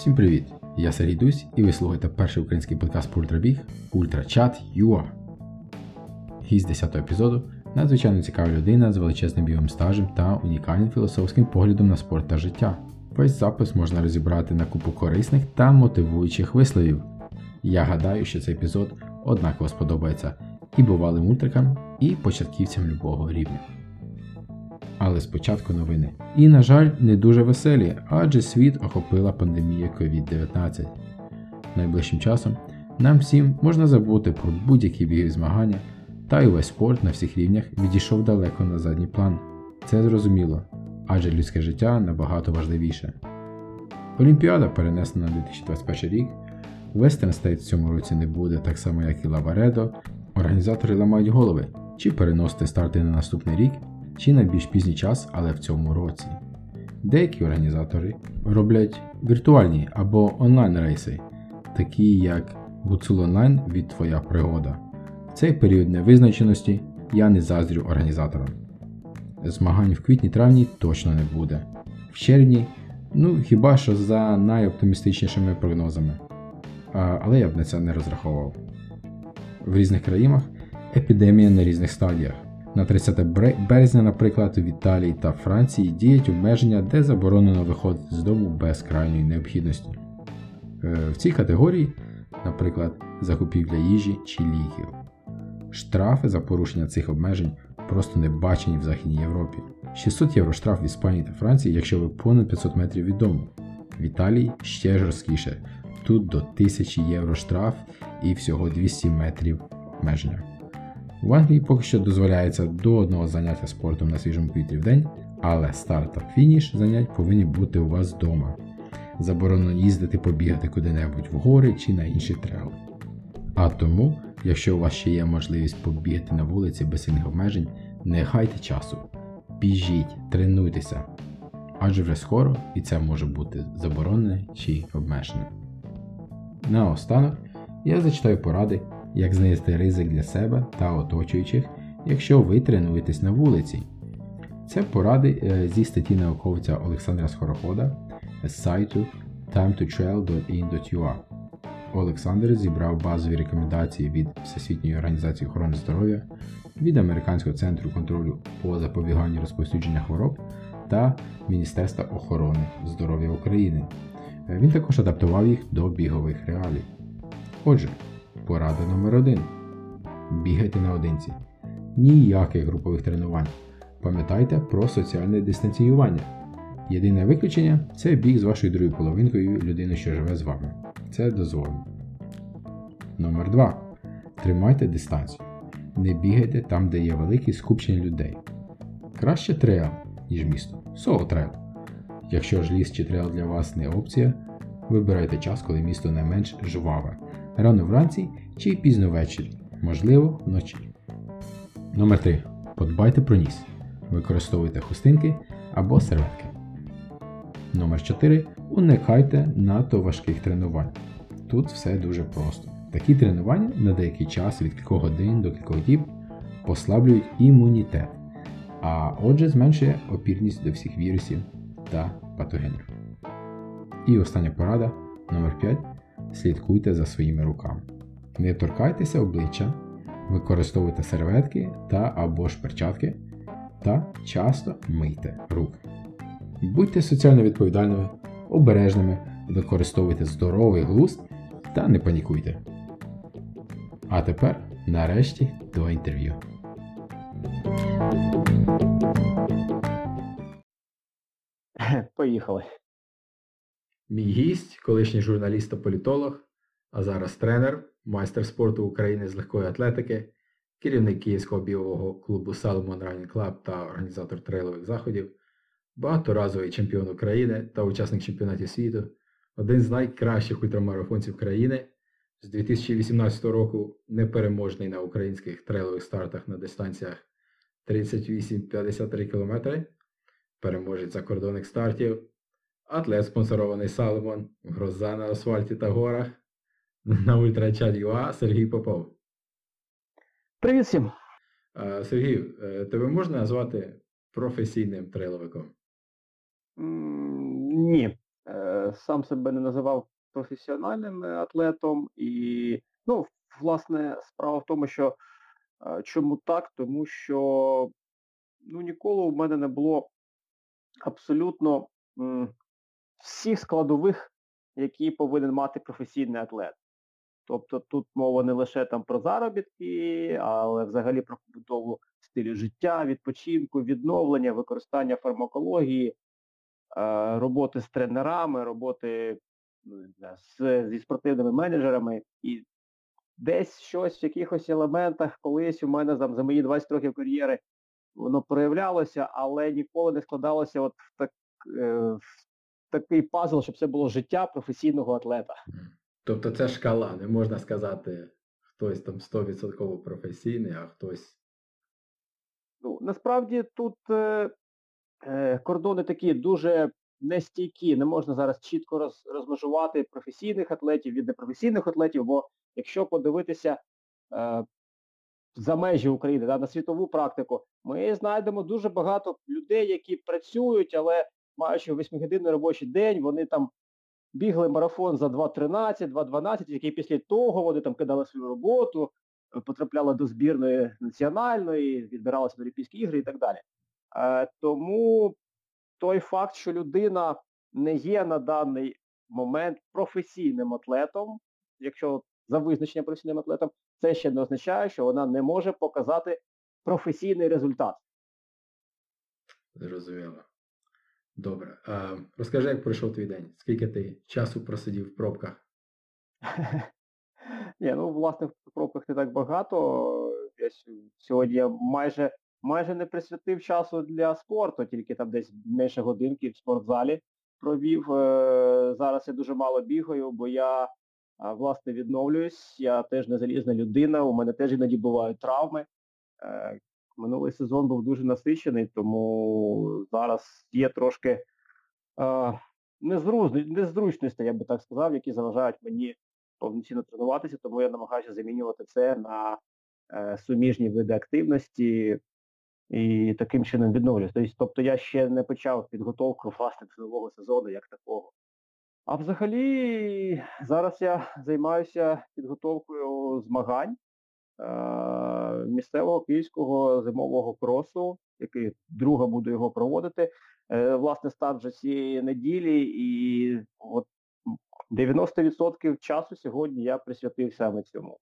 Всім привіт! Я Сергій Дусь і ви слухаєте перший український подкаст про ультрабіг Ультрачат UA. Гість 10 епізоду надзвичайно цікава людина з величезним біговим стажем та унікальним філософським поглядом на спорт та життя. Весь запис можна розібрати на купу корисних та мотивуючих висловів. Я гадаю, що цей епізод однаково сподобається і бувалим ультрикам, і початківцям любого рівня. Але спочатку новини. І, на жаль, не дуже веселі, адже світ охопила пандемія COVID-19. Найближчим часом нам всім можна забути про будь-які бігові змагання, та й увесь спорт на всіх рівнях відійшов далеко на задній план. Це зрозуміло, адже людське життя набагато важливіше. Олімпіада перенесена на 2021 рік, Western State в цьому році не буде, так само як і Лаваредо. Організатори ламають голови, чи переносити старти на наступний рік, чи на більш пізній час, але в цьому році. Деякі організатори роблять віртуальні або онлайн рейси, такі як Гуцул Онлайн від Твоя пригода. В цей період невизначеності я не заздрю організаторам. Змагань в квітні-травні точно не буде. В червні, ну хіба що за найоптимістичнішими прогнозами. А, але я б на це не розраховував. В різних країнах епідемія на різних стадіях. На 30 березня, наприклад, в Італії та Франції діють обмеження, де заборонено виходити з дому без крайньої необхідності. Е, в цій категорії, наприклад, закупівля їжі чи ліків. Штрафи за порушення цих обмежень просто не бачені в Західній Європі. 600 євро штраф в Іспанії та Франції, якщо ви понад 500 метрів від дому. В Італії ще жорсткіше. Тут до 1000 євро штраф і всього 200 метрів обмеження. В Англії поки що дозволяється до одного заняття спортом на свіжому повітрі в день, але старт та фініш занять повинні бути у вас вдома. Заборонено їздити побігати куди-небудь в гори чи на інші трели. А тому, якщо у вас ще є можливість побігати на вулиці без сильних обмежень, не гайте часу. Біжіть, тренуйтеся. Адже вже скоро і це може бути заборонене чи обмежене. Наостанок я зачитаю поради, як знизити ризик для себе та оточуючих, якщо ви тренуєтесь на вулиці. Це поради е, зі статті науковця Олександра Скорохода з сайту time2trail.in.ua. Олександр зібрав базові рекомендації від Всесвітньої організації охорони здоров'я, від Американського центру контролю по запобіганню розповсюдження хвороб та Міністерства охорони здоров'я України. Е, він також адаптував їх до бігових реалій. Отже, порада номер 1 Бігайте наодинці. Ніяких групових тренувань. Пам'ятайте про соціальне дистанціювання. Єдине виключення це біг з вашою другою половинкою людини, що живе з вами. Це дозволено. Номер 2. Тримайте дистанцію. Не бігайте там, де є великі скупчення людей. Краще трейл, ніж місто. Соло трейл. Якщо ж ліс чи трейл для вас не опція, вибирайте час, коли місто не менш жваве. Рано вранці чи пізно ввечері, можливо, вночі. Номер 3. Подбайте про ніс. Використовуйте хустинки або серветки. Номер 4. Уникайте надто важких тренувань. Тут все дуже просто. Такі тренування на деякий час від кількох годин до кількох діб послаблюють імунітет, а отже зменшує опірність до всіх вірусів та патогенів. І остання порада номер 5 Слідкуйте за своїми руками. Не торкайтеся обличчя, використовуйте серветки та або ж перчатки та часто мийте руки. Будьте соціально відповідальними, обережними, використовуйте здоровий глузд та не панікуйте. А тепер, нарешті, до інтерв'ю. Поїхали. Мій гість, колишній журналіст та політолог, а зараз тренер, майстер спорту України з легкої атлетики, керівник Київського бігового клубу Salomon Running Club та організатор трейлових заходів, багаторазовий чемпіон України та учасник чемпіонатів світу, один з найкращих ультрамарафонців країни, з 2018 року непереможний на українських трейлових стартах на дистанціях 38-53 км, переможець закордонних стартів, атлет спонсорований Саломон, гроза на асфальті та горах, на ультрачат ЮА Сергій Попов. Привіт всім! Е, Сергій, е, тебе можна назвати професійним трейловиком? Ні. е, сам себе не називав професіональним атлетом. І, ну, власне, справа в тому, що чому так? Тому що ну, ніколи в мене не було абсолютно м, всіх складових, які повинен мати професійний атлет. Тобто тут мова не лише там про заробітки, але взагалі про побудову стилю життя, відпочинку, відновлення, використання фармакології, е, роботи з тренерами, роботи ну, з, зі спортивними менеджерами. І десь щось в якихось елементах колись у мене там, за мої 20 років кар'єри воно проявлялося, але ніколи не складалося от в, так, е, в такий пазл, щоб це було життя професійного атлета. Тобто це шкала, не можна сказати, хтось там 100% професійний, а хтось. Ну, Насправді тут е, е, кордони такі дуже нестійкі, не можна зараз чітко роз, розмежувати професійних атлетів від непрофесійних атлетів, бо якщо подивитися е, за межі України да, на світову практику, ми знайдемо дуже багато людей, які працюють, але маючи 8-годинний робочий день, вони там бігли марафон за 2.13, 2.12, який після того вони там кидали свою роботу, потрапляли до збірної національної, відбиралися на Олімпійські ігри і так далі. Е, тому той факт, що людина не є на даний момент професійним атлетом, якщо за визначення професійним атлетом, це ще не означає, що вона не може показати професійний результат. Зрозуміло. Добре. А, Розкажи, як пройшов твій день? Скільки ти часу просидів в пробках? Ні, ну власне в пробках не так багато. Я Сьогодні я майже майже не присвятив часу для спорту, тільки там десь менше годинки в спортзалі провів. Е, зараз я дуже мало бігаю, бо я власне відновлююсь. Я теж не залізна людина, у мене теж іноді бувають травми. Е, минулий сезон був дуже насичений, тому зараз є трошки незручності, я би так сказав, які заважають мені повноцінно тренуватися, тому я намагаюся замінювати це на е, суміжні види активності і таким чином відновлююся. Тобто я ще не почав підготовку власне до сезону як такого. А взагалі зараз я займаюся підготовкою змагань е, місцевого київського зимового кросу, який друга буду його проводити. Е, власне, старт вже цієї неділі, і от 90% часу сьогодні я присвятив саме цьому.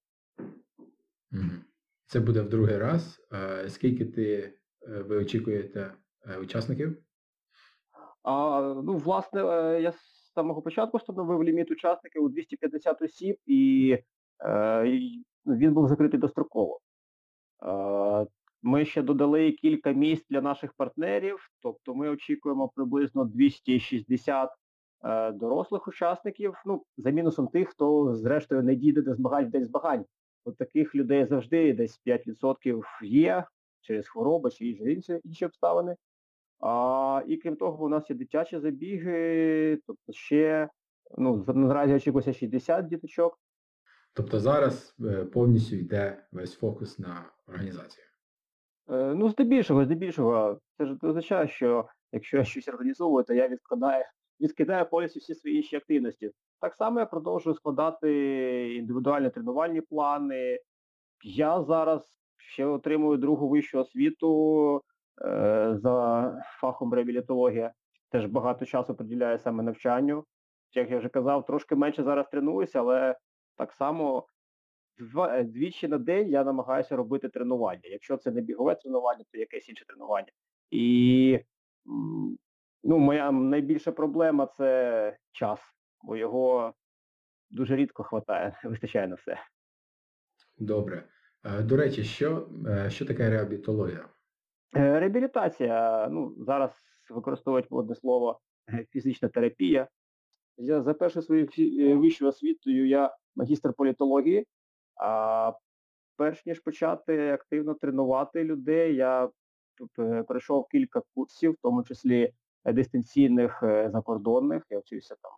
Це буде в другий раз. Скільки ти е, ви очікуєте учасників? А, Ну, власне, я з самого початку встановив ліміт учасників у 250 осіб, і е, він був закритий достроково. Ми ще додали кілька місць для наших партнерів, тобто ми очікуємо приблизно 260 е, дорослих учасників, ну, за мінусом тих, хто зрештою не дійде до змагань в день змагань. От таких людей завжди десь 5% є через хвороби чи інші інші обставини. А, І крім того, у нас є дитячі забіги, тобто ще, ну, наразі очікується 60 діточок. Тобто зараз е, повністю йде весь фокус на організацію? Е, ну, здебільшого, здебільшого, це ж означає, що якщо я щось організовую, то я відкладаю, відкидаю повністю всі свої інші активності. Так само я продовжую складати індивідуальні тренувальні плани. Я зараз ще отримую другу вищу освіту Е, за фахом реабілітологія. Теж багато часу приділяє саме навчанню. Як я вже казав, трошки менше зараз тренуюся, але так само е, двічі на день я намагаюся робити тренування. Якщо це не бігове тренування, то якесь інше тренування. І ну, моя найбільша проблема це час, бо його дуже рідко хватає, вистачає на все. Добре. Е, до речі, що, що таке реабілітологія? Е, реабілітація, ну, зараз використовують одне слово е, фізична терапія. Я за першою своєю е, вищою освітою я магістр політології, а перш ніж почати активно тренувати людей, я пройшов кілька курсів, в тому числі дистанційних закордонних. Я вчився там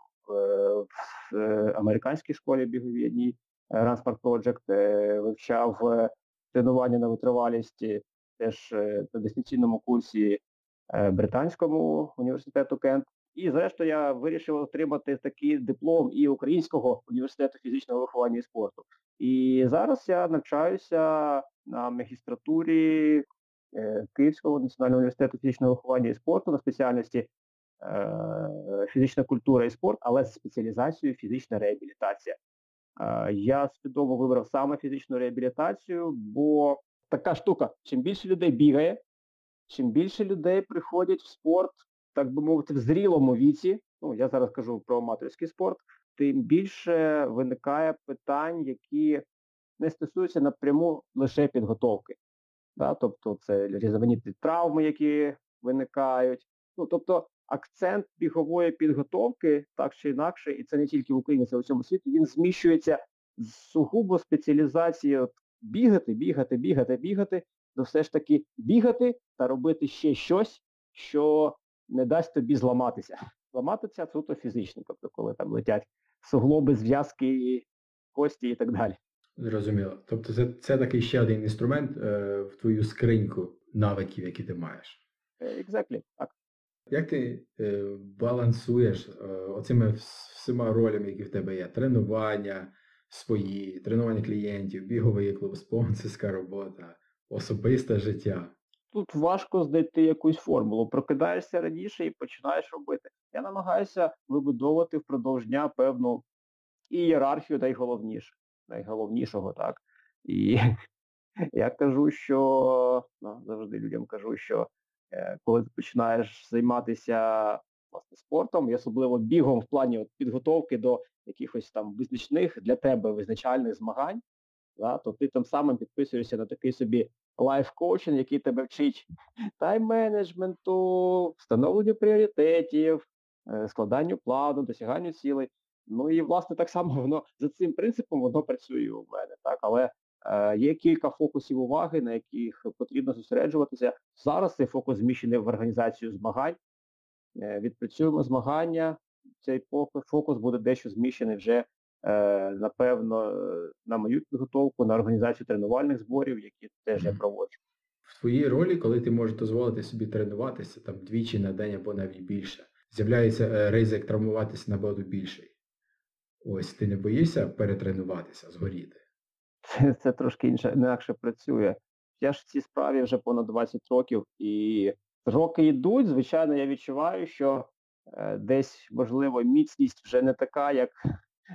в американській школі біговідній Runsport Project, вивчав тренування на витривалість теж на дистанційному курсі е, британському університету Кент. І, зрештою, я вирішив отримати такий диплом і Українського університету фізичного виховання і спорту. І зараз я навчаюся на магістратурі е, Київського національного університету фізичного виховання і спорту на спеціальності е, фізична культура і спорт, але з спеціалізацією фізична реабілітація. Е, я свідомо вибрав саме фізичну реабілітацію, бо така штука, чим більше людей бігає, чим більше людей приходять в спорт, так би мовити, в зрілому віці, ну я зараз кажу про аматорський спорт, тим більше виникає питань, які не стосуються напряму лише підготовки. Да? Тобто це різноманітні травми, які виникають. Ну, Тобто акцент бігової підготовки, так чи інакше, і це не тільки в Україні, це у всьому світі, він зміщується з сугубо спеціалізації от, бігати, бігати, бігати, бігати, до все ж таки бігати та робити ще щось, що не дасть тобі зламатися. Зламатися суто фізично, тобто коли там летять суглоби, зв'язки, кості і так далі. Зрозуміло. Тобто це це такий ще один інструмент е, в твою скриньку навиків, які ти маєш. Exactly, так. Як ти е, балансуєш е, оцими всіма ролями, які в тебе є? Тренування свої, тренування клієнтів, біговий клуб, спонсорська робота, особисте життя? Тут важко знайти якусь формулу. Прокидаєшся раніше і починаєш робити. Я намагаюся вибудовувати впродовж дня певну ієрархію найголовніше, найголовнішого, так. І я кажу, що ну, завжди людям кажу, що е, коли ти починаєш займатися власне спортом, і особливо бігом в плані от, підготовки до якихось там визначних для тебе визначальних змагань, да, то ти тим самим підписуєшся на такий собі лайф-коучинг, який тебе вчить тайм-менеджменту, встановленню пріоритетів, е, складанню плану, досяганню цілей. Ну і власне так само воно за цим принципом воно працює у мене. так, Але е, є кілька фокусів уваги, на яких потрібно зосереджуватися. Зараз цей фокус зміщений в організацію змагань. Е, відпрацюємо змагання, цей фокус буде дещо зміщений вже напевно, на мою підготовку, на організацію тренувальних зборів, які теж я проводжу. В твоїй ролі, коли ти можеш дозволити собі тренуватися там двічі на день або навіть більше, з'являється е, ризик травмуватися набагато більший. Ось ти не боїшся перетренуватися, згоріти? Це, це трошки інше, інакше працює. Я ж в цій справі вже понад 20 років, і роки йдуть, звичайно, я відчуваю, що е, десь, можливо, міцність вже не така, як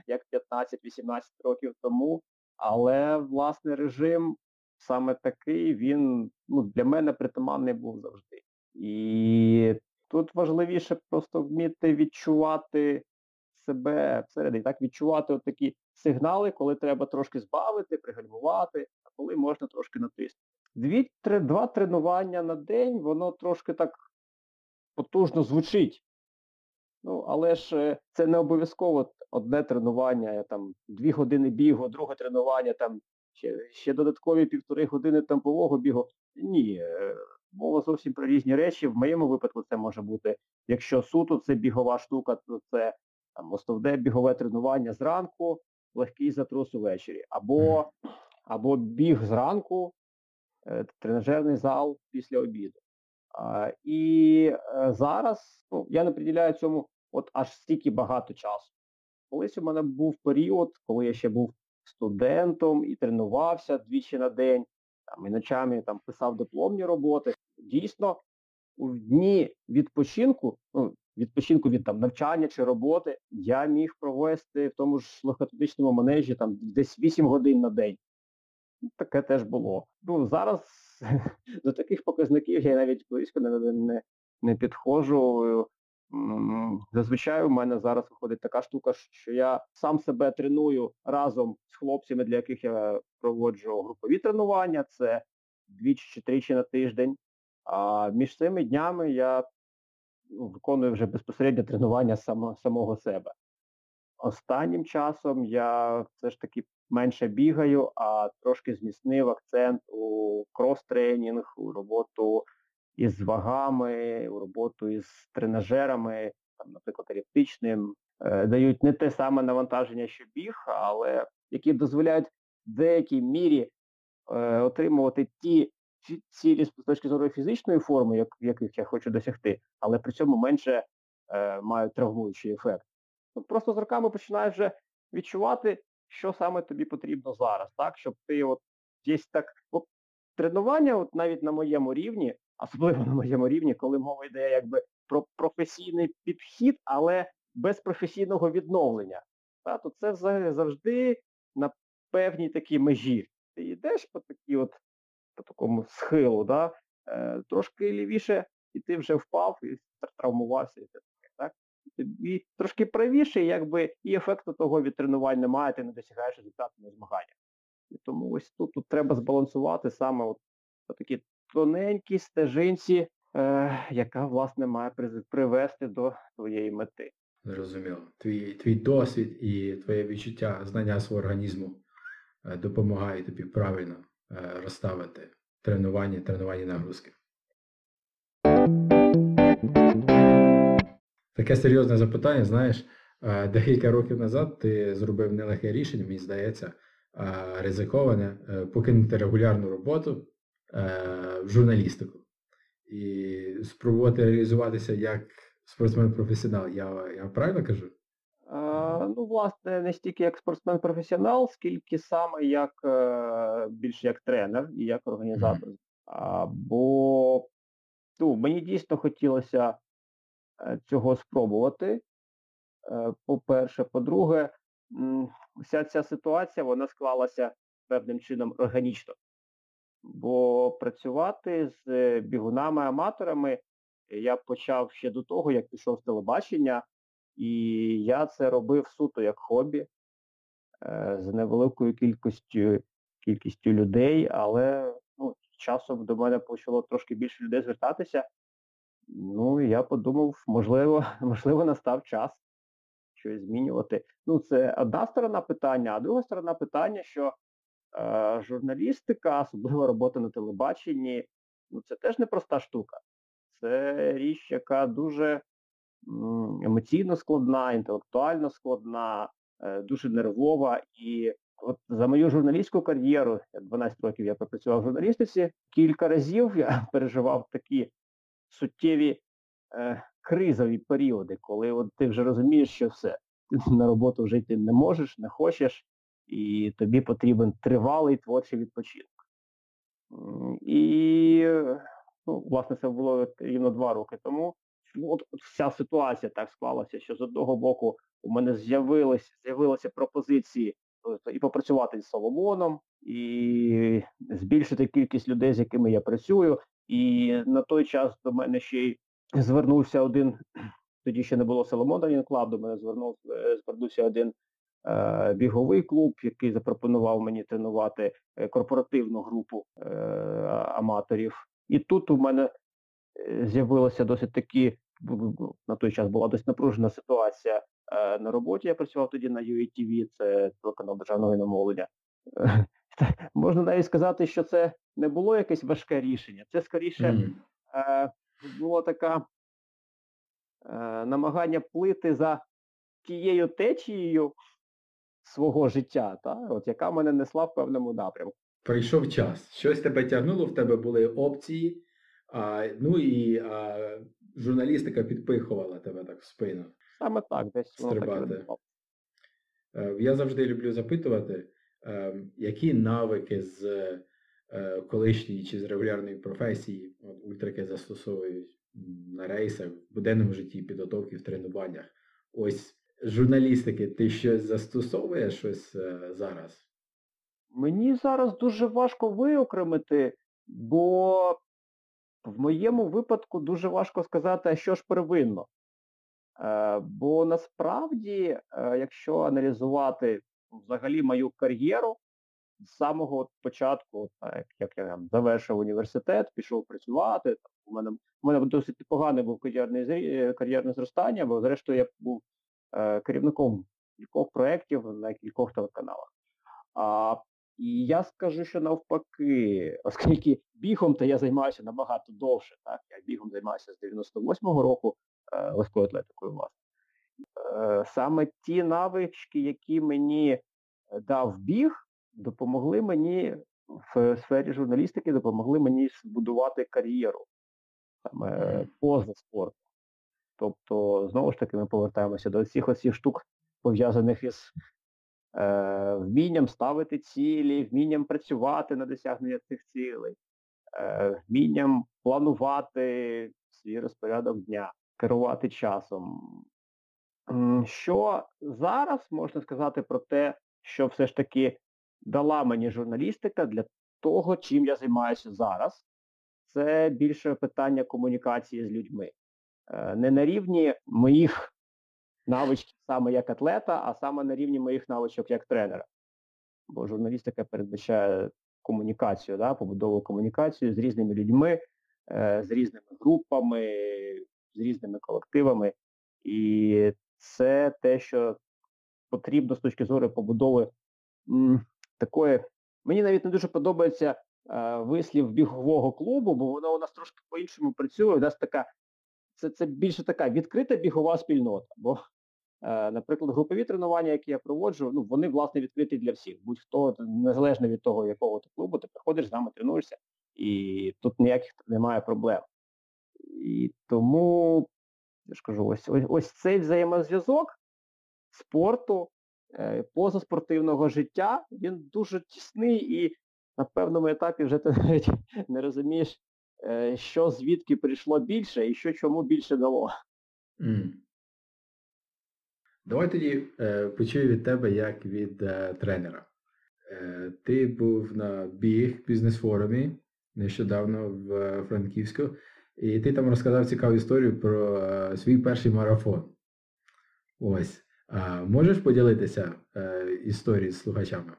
як 15-18 років тому. Але власне режим саме такий, він ну, для мене притаманний був завжди. І тут важливіше просто вміти відчувати себе всередині, так відчувати такі сигнали, коли треба трошки збавити, пригальмувати, а коли можна трошки натиснути. Дві, три, Два тренування на день, воно трошки так потужно звучить. Ну, але ж е, це не обов'язково одне тренування, там дві години бігу, друге тренування, там ще ще додаткові півтори години темпового бігу. Ні, е, мова зовсім про різні речі. В моєму випадку це може бути, якщо суто це бігова штука, то це там основне бігове тренування зранку, легкий затрус увечері. Або або біг зранку, е, тренажерний зал після обіду. А, І е, зараз ну, я не приділяю цьому от аж стільки багато часу. Колись у мене був період, коли я ще був студентом і тренувався двічі на день, там і ночами там писав дипломні роботи. Дійсно, у дні відпочинку, ну, відпочинку від там навчання чи роботи, я міг провести в тому ж легкоатлетичному манежі там десь 8 годин на день. Таке теж було. Ну, Зараз до таких показників я навіть близько не, не, не підходжу. Зазвичай у мене зараз виходить така штука, що я сам себе треную разом з хлопцями, для яких я проводжу групові тренування, це двічі чи тричі на тиждень. А між цими днями я ну, виконую вже безпосередньо тренування само, самого себе. Останнім часом я все ж таки менше бігаю, а трошки зміцнив акцент у крос-тренінг, у роботу із вагами, у роботу із тренажерами, там, наприклад, еліптичним, е, дають не те саме навантаження, що біг, але які дозволяють в деякій мірі е, отримувати ті цілі з точки зору фізичної форми, як, яких я хочу досягти, але при цьому менше е, мають травмуючий ефект. Ну, Просто з роками починаєш вже відчувати, що саме тобі потрібно зараз, так, щоб ти от десь так. Тренування, от навіть на моєму рівні, особливо на моєму рівні, коли мова йде якби про професійний підхід, але без професійного відновлення, та, то це завжди на певній такій межі. Ти йдеш по такій от, по такому схилу, да, е, трошки лівіше, і ти вже впав і травмувався. І? І трошки правіше, якби і ефекту того від тренувань немає, ти не досягаєш результату на змаганнях. І тому ось тут тут треба збалансувати саме от такі тоненькі стежинці, е, яка, власне, має привести до твоєї мети. Зрозуміло. Твій твій досвід і твоє відчуття знання свого організму е, допомагають тобі правильно е, розставити тренування, тренування нагрузки. Таке серйозне запитання, знаєш, е, декілька років назад ти зробив нелегке рішення, мені здається, ризиковане, покинути регулярну роботу в журналістику і спробувати реалізуватися як спортсмен-професіонал. Я я правильно кажу? А, Ну, власне, не стільки як спортсмен-професіонал, скільки саме як е, більше як тренер і як організатор. Mm-hmm. А, Бо ну, мені дійсно хотілося е, цього спробувати. Е, по-перше, по-друге, вся ця ситуація вона склалася певним чином органічно. Бо працювати з бігунами-аматорами я почав ще до того, як пішов з телебачення, і я це робив суто як хобі е, з невеликою кількістю кількістю людей, але ну, часом до мене почало трошки більше людей звертатися. Ну, я подумав, можливо, можливо, настав час щось змінювати. Ну, це одна сторона питання, а друга сторона питання, що е, журналістика, особливо робота на телебаченні, ну це теж непроста штука. Це річ, яка дуже емоційно складна, інтелектуально складна, е, дуже нервова. І от за мою журналістську кар'єру, 12 років я пропрацював в журналістиці, кілька разів я переживав такі суттєві е, кризові періоди, коли от ти вже розумієш, що все, ти на роботу вже йти не можеш, не хочеш, і тобі потрібен тривалий творчий відпочинок. І Ну, власне, це було рівно два роки тому. Ну, от, вся ситуація так склалася, що з одного боку у мене з'явилися з'явилися пропозиції тобто, і попрацювати з Соломоном, і збільшити кількість людей, з якими я працюю. І на той час до мене ще й звернувся один, тоді ще не було Соломон Running Club, до мене звернув, е, звернувся один е, біговий клуб, який запропонував мені тренувати е, корпоративну групу е, аматорів. І тут у мене е, з'явилося досить таки, на той час була досить напружена ситуація е, на роботі. Я працював тоді на UATV, це телеканал державного іномовлення. Можна навіть сказати, що це не було якесь важке рішення. Це скоріше було таке намагання плити за тією течією свого життя, та, от, яка мене несла в певному напрямку прийшов час. Щось тебе тягнуло, в тебе були опції, а, ну і а, журналістика підпихувала тебе так в спину. Саме так, десь стрибати. Так е, Я завжди люблю запитувати, е, які навики з е, колишньої чи з регулярної професії от, ультраки застосовують на рейсах, в буденному житті, підготовки в тренуваннях. Ось журналістики, ти щось застосовуєш щось зараз? Мені зараз дуже важко виокремити, бо в моєму випадку дуже важко сказати, а що ж первинно. Е, Бо насправді, е, якщо аналізувати взагалі мою кар'єру, з самого початку, так, як я там, завершив університет, пішов працювати, там, у мене у мене досить непоганий був кар'єрний кар'єрне зростання, бо зрештою я був е, керівником кількох проєктів на кількох телеканалах. А і я скажу, що навпаки, оскільки бігом то я займаюся набагато довше. Так? Я бігом займаюся з 98-го року е, легкою атлетикою, власне. Е, саме ті навички, які мені дав біг, допомогли мені в сфері журналістики, допомогли мені збудувати кар'єру саме поза спортом. Тобто, знову ж таки, ми повертаємося до всіх оцих штук, пов'язаних із е, вмінням ставити цілі, вмінням працювати на досягнення цих цілей, е, вмінням планувати свій розпорядок дня, керувати часом. Що зараз можна сказати про те, що все ж таки дала мені журналістика для того, чим я займаюся зараз, це більше питання комунікації з людьми. Е, не на рівні моїх навичків саме як атлета, а саме на рівні моїх навичок як тренера. Бо журналістика передбачає комунікацію, да, побудову комунікацію з різними людьми, е, з різними групами, з різними колективами. І це те, що потрібно з точки зору побудови м, такої. Мені навіть не дуже подобається е, вислів бігового клубу, бо воно у нас трошки по-іншому працює. У нас така, це це більше така відкрита бігова спільнота. Бо, е, наприклад, групові тренування, які я проводжу, ну вони власне відкриті для всіх. Будь-хто, незалежно від того, якого ти клубу, ти приходиш з нами, тренуєшся, і тут ніяких немає проблем. І тому я ж кажу, ось ось, ось цей взаємозв'язок спорту, е, позаспортивного життя, він дуже тісний і на певному етапі вже ти навіть не розумієш, що звідки прийшло більше і що чому більше дало. Mm. Давай тоді е, почую від тебе як від е, тренера. Е, Ти був на біг бізнес-форумі нещодавно в Франківську. І ти там розказав цікаву історію про е, свій перший марафон. Ось. Можеш поділитися е, історією з слухачами?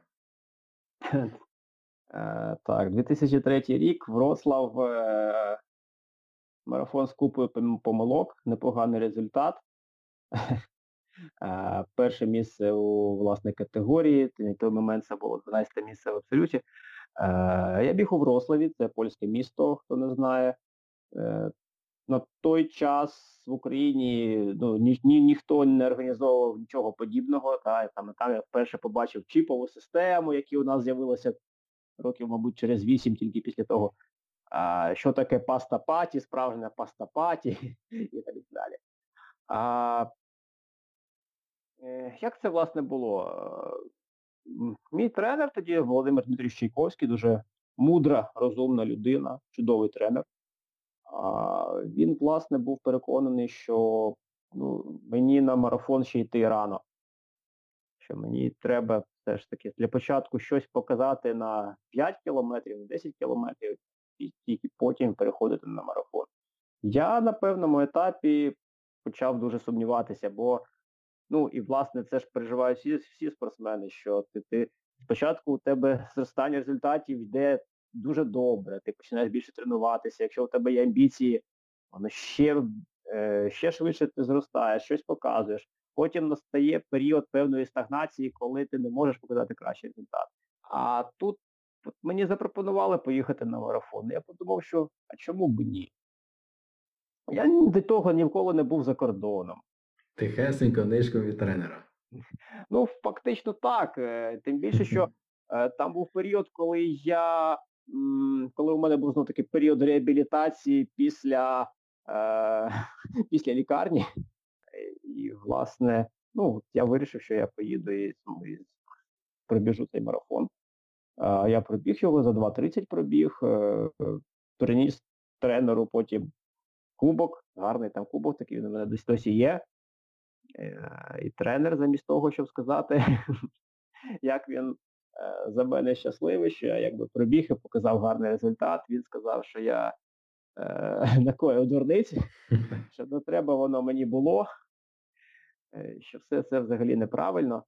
Е, так, 2003 рік Вроцлав, е, марафон з купою помилок, непоганий результат. Е, перше місце у власне категорії, на той момент це було 12 місце в абсолюті. Я біг у Врославі, це польське місто, хто не знає. На той час в Україні ну, ні, ні, ніхто не організовував нічого подібного. Та, там, там я вперше побачив чіпову систему, яка у нас з'явилася років, мабуть, через вісім, тільки після того, а, що таке паста паті, справжня паста паті і так далі. А, е, Як це власне було? Мій тренер тоді, Володимир Дмитрій Чайковський, дуже мудра, розумна людина, чудовий тренер. Він, власне, був переконаний, що ну, мені на марафон ще йти рано. Що мені треба все ж таки для початку щось показати на 5 кілометрів, на 10 кілометрів, і тільки потім переходити на марафон. Я на певному етапі почав дуже сумніватися, бо, ну і власне це ж переживають всі всі спортсмени, що ти, ти спочатку у тебе зростання результатів йде дуже добре, ти починаєш більше тренуватися, якщо у тебе є амбіції, воно ще е, ще швидше ти зростаєш, щось показуєш. Потім настає період певної стагнації, коли ти не можеш показати кращий результат. А тут от мені запропонували поїхати на марафон. Я подумав, що а чому б ні? Я до того ніколи не був за кордоном. Тихесенько нишком від тренера. Ну, фактично так. Е, тим більше, що е, там був період, коли я коли у мене був знову такий період реабілітації після е, після лікарні, і, власне, ну, я вирішив, що я поїду і, і пробіжу цей марафон. Я пробіг його за 2.30 пробіг, е, приніс тренеру потім кубок, гарний там кубок, такий він у мене десь досі є. Е, і тренер, замість того, щоб сказати, як він Е, за мене щасливий, що я якби пробіг і показав гарний результат. Він сказав, що я е, накоїв дурниці, що не треба воно мені було, що все це взагалі неправильно.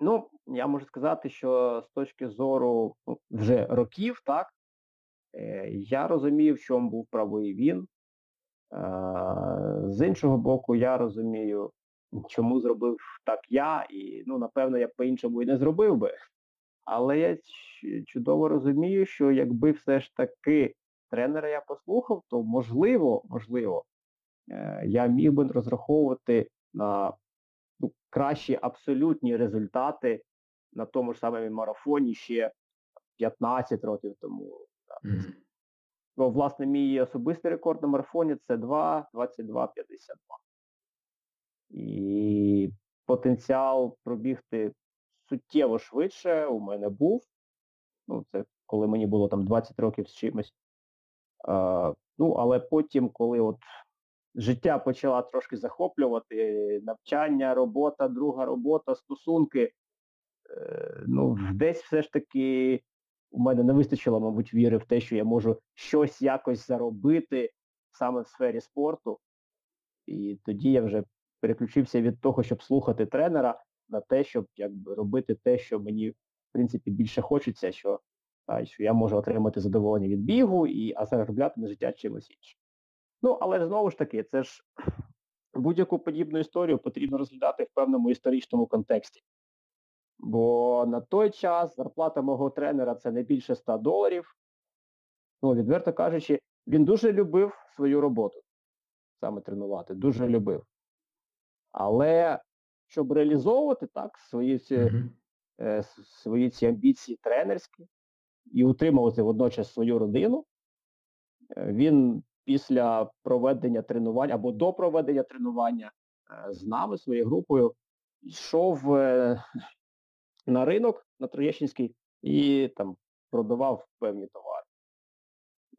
Ну, я можу сказати, що з точки зору ну, вже років, так, е, я розумів, в чому був правий він. Е, з іншого боку, я розумію, чому зробив так я, і ну, напевно, я б по-іншому і не зробив би. Але я чудово розумію, що якби все ж таки тренера я послухав, то можливо, можливо, е, я міг би розраховувати ну, кращі абсолютні результати на тому ж самому марафоні ще 15 років тому. Mm-hmm. Бо, власне, мій особистий рекорд на марафоні це 2.22.52. І потенціал пробігти суттєво швидше у мене був. Ну, це коли мені було там 20 років з чимось. А, Ну, але потім, коли от життя почала трошки захоплювати, навчання, робота, друга робота, стосунки, е, ну, десь все ж таки у мене не вистачило, мабуть, віри в те, що я можу щось якось заробити саме в сфері спорту. І тоді я вже переключився від того, щоб слухати тренера, на те, щоб якби робити те, що мені, в принципі, більше хочеться, що а, що я можу отримати задоволення від бігу, і, а заробляти на життя чимось іншим. Ну, але знову ж таки, це ж будь-яку подібну історію потрібно розглядати в певному історичному контексті. Бо на той час зарплата мого тренера це не більше 100 доларів. Ну, відверто кажучи, він дуже любив свою роботу, саме тренувати, дуже любив. Але щоб реалізовувати так свої ці, mm-hmm. е, свої ці амбіції тренерські і утримувати водночас свою родину, е, він після проведення тренувань або до проведення тренування е, з нами, своєю групою, йшов е, на ринок на Троєщинський і там продавав певні товари.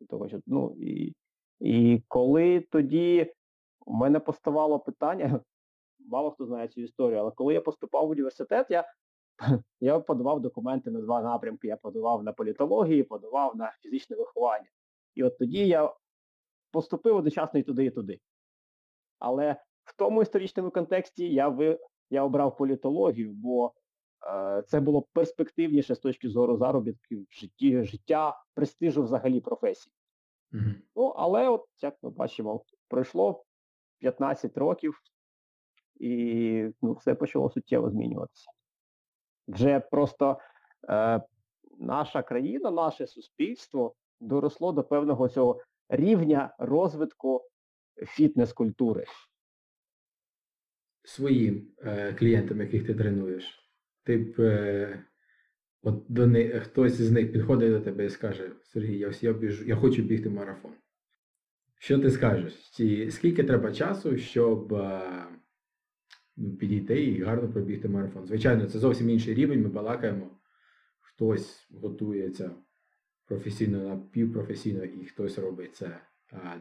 Того, що, ну, І і коли тоді у мене поставало питання, мало хто знає цю історію, але коли я поступав в університет, я я подавав документи на два напрямки. Я подавав на політологію, подавав на фізичне виховання. І от тоді я поступив одночасно і туди, і туди. Але в тому історичному контексті я ви, я обрав політологію, бо е, це було перспективніше з точки зору заробітків, житті, життя, престижу взагалі професії. Mm-hmm. Ну, але от, як ми бачимо, пройшло 15 років, і ну, все почало суттєво змінюватися. Вже просто е, наша країна, наше суспільство доросло до певного цього рівня розвитку фітнес-культури. Своїм е, клієнтам, яких ти тренуєш, ти б е, от до них, хтось з них підходить до тебе і скаже, Сергій, я я, біжу, я хочу бігти марафон. Що ти скажеш? Ці, скільки треба часу, щоб е, ну, підійти і гарно пробігти марафон? Звичайно, це зовсім інший рівень, ми балакаємо, хтось готується професійно напівпрофесійно і хтось робить це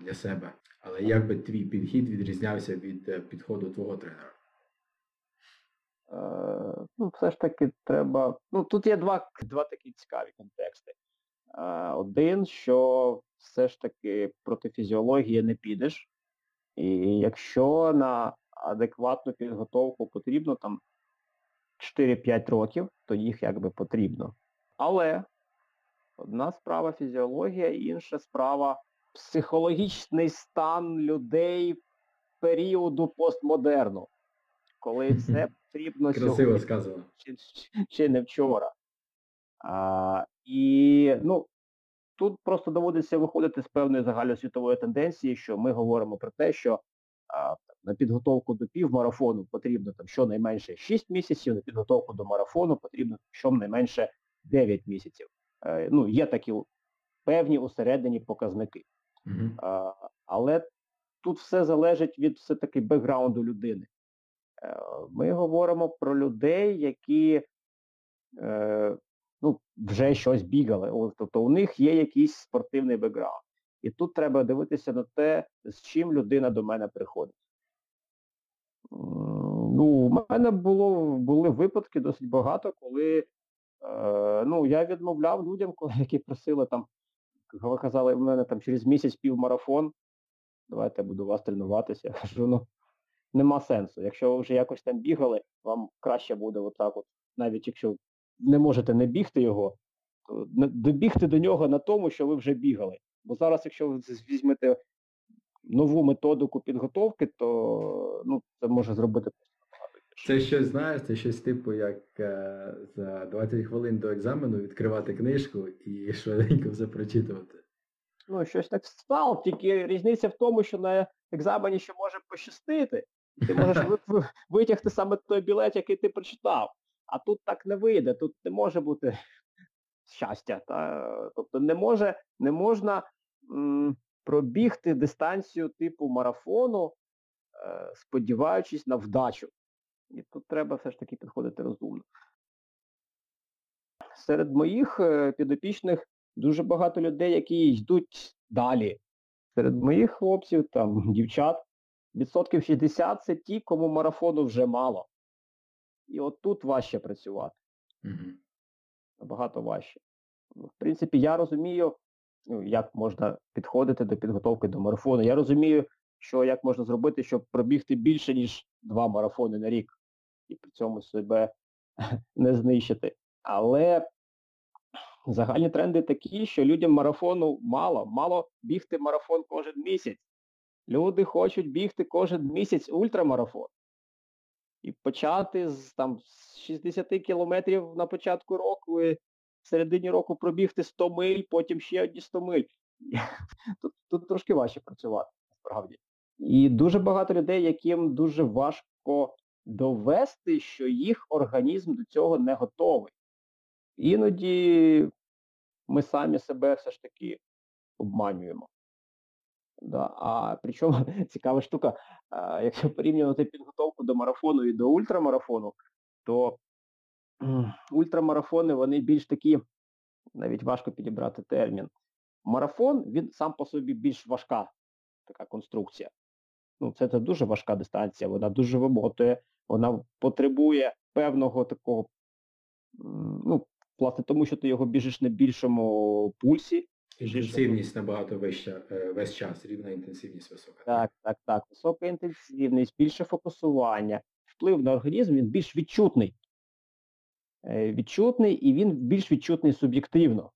для себе. Але як би твій підхід відрізнявся від е, підходу твого тренера? Е, ну, Все ж таки треба. Ну, Тут є два два такі цікаві контексти. Е, один, що все ж таки проти фізіології не підеш. І якщо на адекватну підготовку потрібно там 4-5 років, то їх якби потрібно. Але Одна справа фізіологія, інша справа психологічний стан людей періоду постмодерну, коли все потрібно Красиво сьогодні сказано. Чи, чи не вчора. А, І ну, тут просто доводиться виходити з певної загальносвітової тенденції, що ми говоримо про те, що а, на підготовку до півмарафону потрібно там щонайменше 6 місяців, на підготовку до марафону потрібно щонайменше 9 місяців. Е, ну, є такі певні усередині показники. Mm-hmm. Але тут все залежить від все-таки бекграунду людини. Е, ми говоримо про людей, які е, ну, вже щось бігали. Тобто у них є якийсь спортивний бекграунд. І тут треба дивитися на те, з чим людина до мене приходить. Ну, У мене було, були випадки досить багато, коли Е, ну, я відмовляв людям, які просили там, ви казали, в мене там через місяць півмарафон, давайте я буду вас тренуватися. Я кажу, ну нема сенсу. Якщо ви вже якось там бігали, вам краще буде отак от, навіть якщо не можете не бігти його, то добігти до нього на тому, що ви вже бігали. Бо зараз, якщо ви візьмете нову методику підготовки, то ну, це може зробити це щось знаєш, це щось типу, як е, за 20 хвилин до екзамену відкривати книжку і швиденько все прочитувати. Ну, щось так стало, тільки різниця в тому, що на екзамені ще може пощастити. Ти можеш витягти саме той білет, який ти прочитав. А тут так не вийде, тут не може бути щастя. Та? Тобто не може, не можна м, пробігти дистанцію типу марафону, е, сподіваючись на вдачу. І тут треба все ж таки підходити розумно. Серед моїх е, підопічних дуже багато людей, які йдуть далі. Серед моїх хлопців, там, дівчат, відсотків 60 це ті, кому марафону вже мало. І от тут важче працювати. Угу. Набагато важче. Ну, В принципі, я розумію, ну, як можна підходити до підготовки до марафону. Я розумію, що як можна зробити, щоб пробігти більше, ніж два марафони на рік, і при цьому себе не знищити. Але загальні тренди такі, що людям марафону мало. Мало бігти марафон кожен місяць. Люди хочуть бігти кожен місяць ультрамарафон. І почати з там з 60 кілометрів на початку року і в середині року пробігти 100 миль, потім ще одні 100 миль. Тут, тут трошки важче працювати, насправді. І дуже багато людей, яким дуже важко довести, що їх організм до цього не готовий. Іноді ми самі себе все ж таки обманюємо. Да. А причому цікава штука, а, якщо порівнювати підготовку до марафону і до ультрамарафону, то ультрамарафони вони більш такі, навіть важко підібрати термін. Марафон, він сам по собі більш важка така конструкція. Ну, це, це дуже важка дистанція, вона дуже вимотує, вона потребує певного такого, ну, власне, тому що ти його біжиш на більшому пульсі, Інтенсивність набагато вища е, весь час, рівна інтенсивність висока. Так, так, так. Висока інтенсивність, більше фокусування. Вплив на організм він більш відчутний. Е, Відчутний і він більш відчутний суб'єктивно.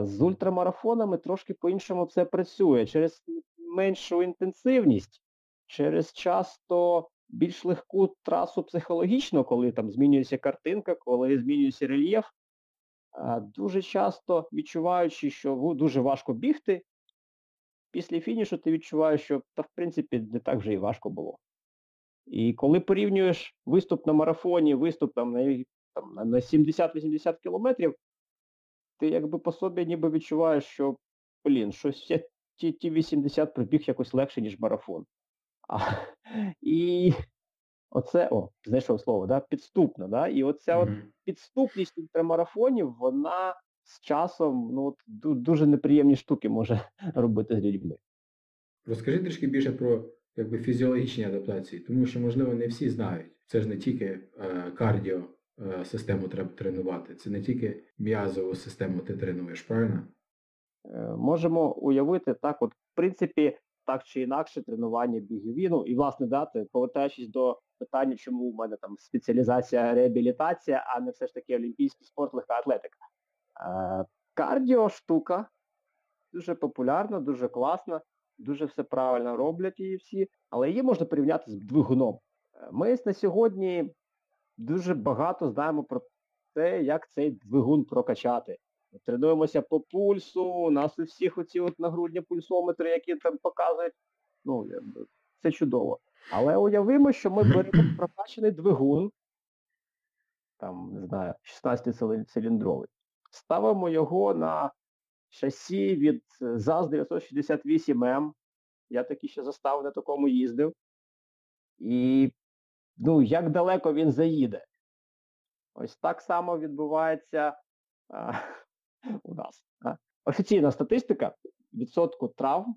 З ультрамарафонами трошки по-іншому це працює. Через меншу інтенсивність, через часто більш легку трасу психологічно, коли там змінюється картинка, коли змінюється рельєф. Дуже часто відчуваючи, що дуже важко бігти, після фінішу ти відчуваєш, що та в принципі не так вже і важко було. І коли порівнюєш виступ на марафоні, виступ там на, там, на- на 70-80 кілометрів, ти якби по собі ніби відчуваєш, що, блін, щось ті, ті 80 пробіг якось легше, ніж марафон. А, і оце, о, знайшов слово, да, підступно, да? І оця от підступність ультрамарафонів, вона з часом ну, от, дуже неприємні штуки може робити з людьми. Розкажи трішки більше про якби, фізіологічні адаптації, тому що, можливо, не всі знають. Це ж не тільки е, кардіо е, систему треба тренувати, це не тільки м'язову систему ти тренуєш, правильно? Е, можемо уявити так, от, в принципі, так чи інакше тренування бігові. Ну і власне дати, повертаючись до питання, чому у мене там спеціалізація реабілітація, а не все ж таки олімпійський спорт, легка атлетика. Е, кардіо штука дуже популярна, дуже класна, дуже все правильно роблять її всі, але її можна порівняти з двигуном. Е, Ми на сьогодні дуже багато знаємо про те, як цей двигун прокачати. Тренуємося по пульсу, у нас у всіх оці от нагрудні пульсометри, які там показують. Ну, це чудово. Але уявимо, що ми беремо прокачаний двигун, там, не знаю, 16-циліндровий, ставимо його на шасі від ЗАЗ 968М. Я таки ще застав на такому їздив. І ну, як далеко він заїде? Ось так само відбувається а, у нас. Офіційна статистика відсотку травм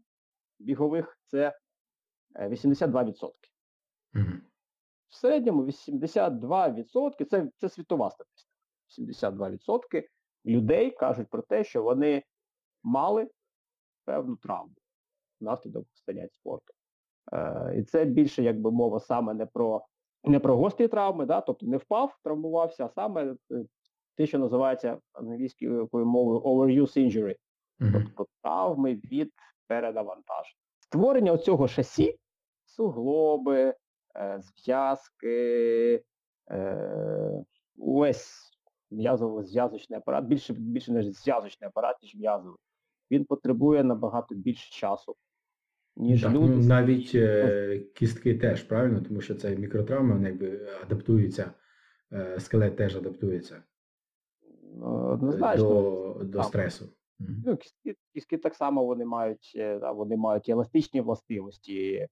бігових це е, 82%. Мгм. В середньому 82% це, це світова статистика. 72% людей кажуть про те, що вони мали певну травму внаслідок занять спорту. Е, і це більше якби мова саме не про не про гострі травми, да, тобто не впав, травмувався, а саме е, те, що називається англійською мовою overuse injury, тобто травми від перенавантаження. Створення оцього шасі, суглоби, е, зв'язки, е, увесь м'язово-зв'язочний апарат, більше, більше не зв'язочний апарат, ніж м'язовий, він потребує набагато більше часу, ніж Так, люди. ну, навіть е, кістки теж, правильно? Тому що це мікротравми, вони якби адаптуються, е, скелет теж адаптується Ну, Однозначно. до, до стресу. Ну, кістки, кістки так само вони мають, е, да, вони мають еластичні властивості. Е,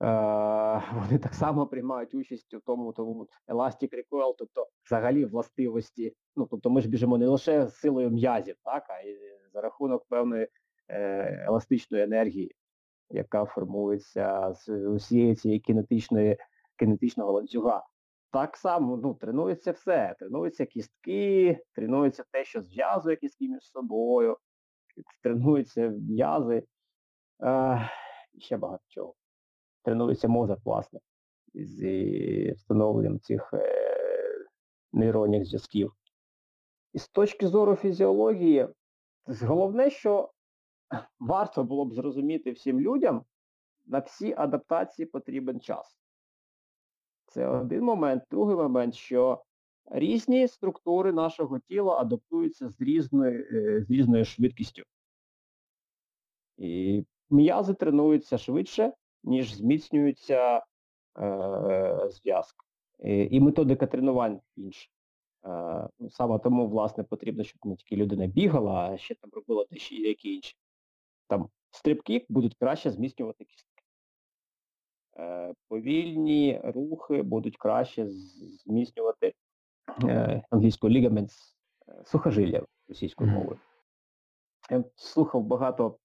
вони так само приймають участь у тому, тому Elastic Recoil, тобто взагалі властивості. Ну, тобто ми ж біжимо не лише з силою м'язів, так, а й за рахунок певної е, еластичної енергії, яка формується з усієї цієї кінетичної, кінетичного ланцюга. Так само ну, тренується все. Тренуються кістки, тренується те, що зв'язує кістки між собою, тренуються м'язи. Е, ще багато чого. Тренується мозок, власне, зі встановленням цих е, нейронних зв'язків. І з точки зору фізіології, головне, що варто було б зрозуміти всім людям, на всі адаптації потрібен час. Це один момент. Другий момент, що різні структури нашого тіла адаптуються з різною, е, з різною швидкістю. І м'язи тренуються швидше, ніж зміцнюються е, зв'язки. І, і методика тренувань інша. Е, ну, саме тому, власне, потрібно, щоб не тільки людина бігала, а ще там робила дещо які інші. Там стрибки будуть краще зміцнювати кістки. Е, повільні рухи будуть краще зміцнювати е, англійською е, сухожилля російською мовою. Я слухав багато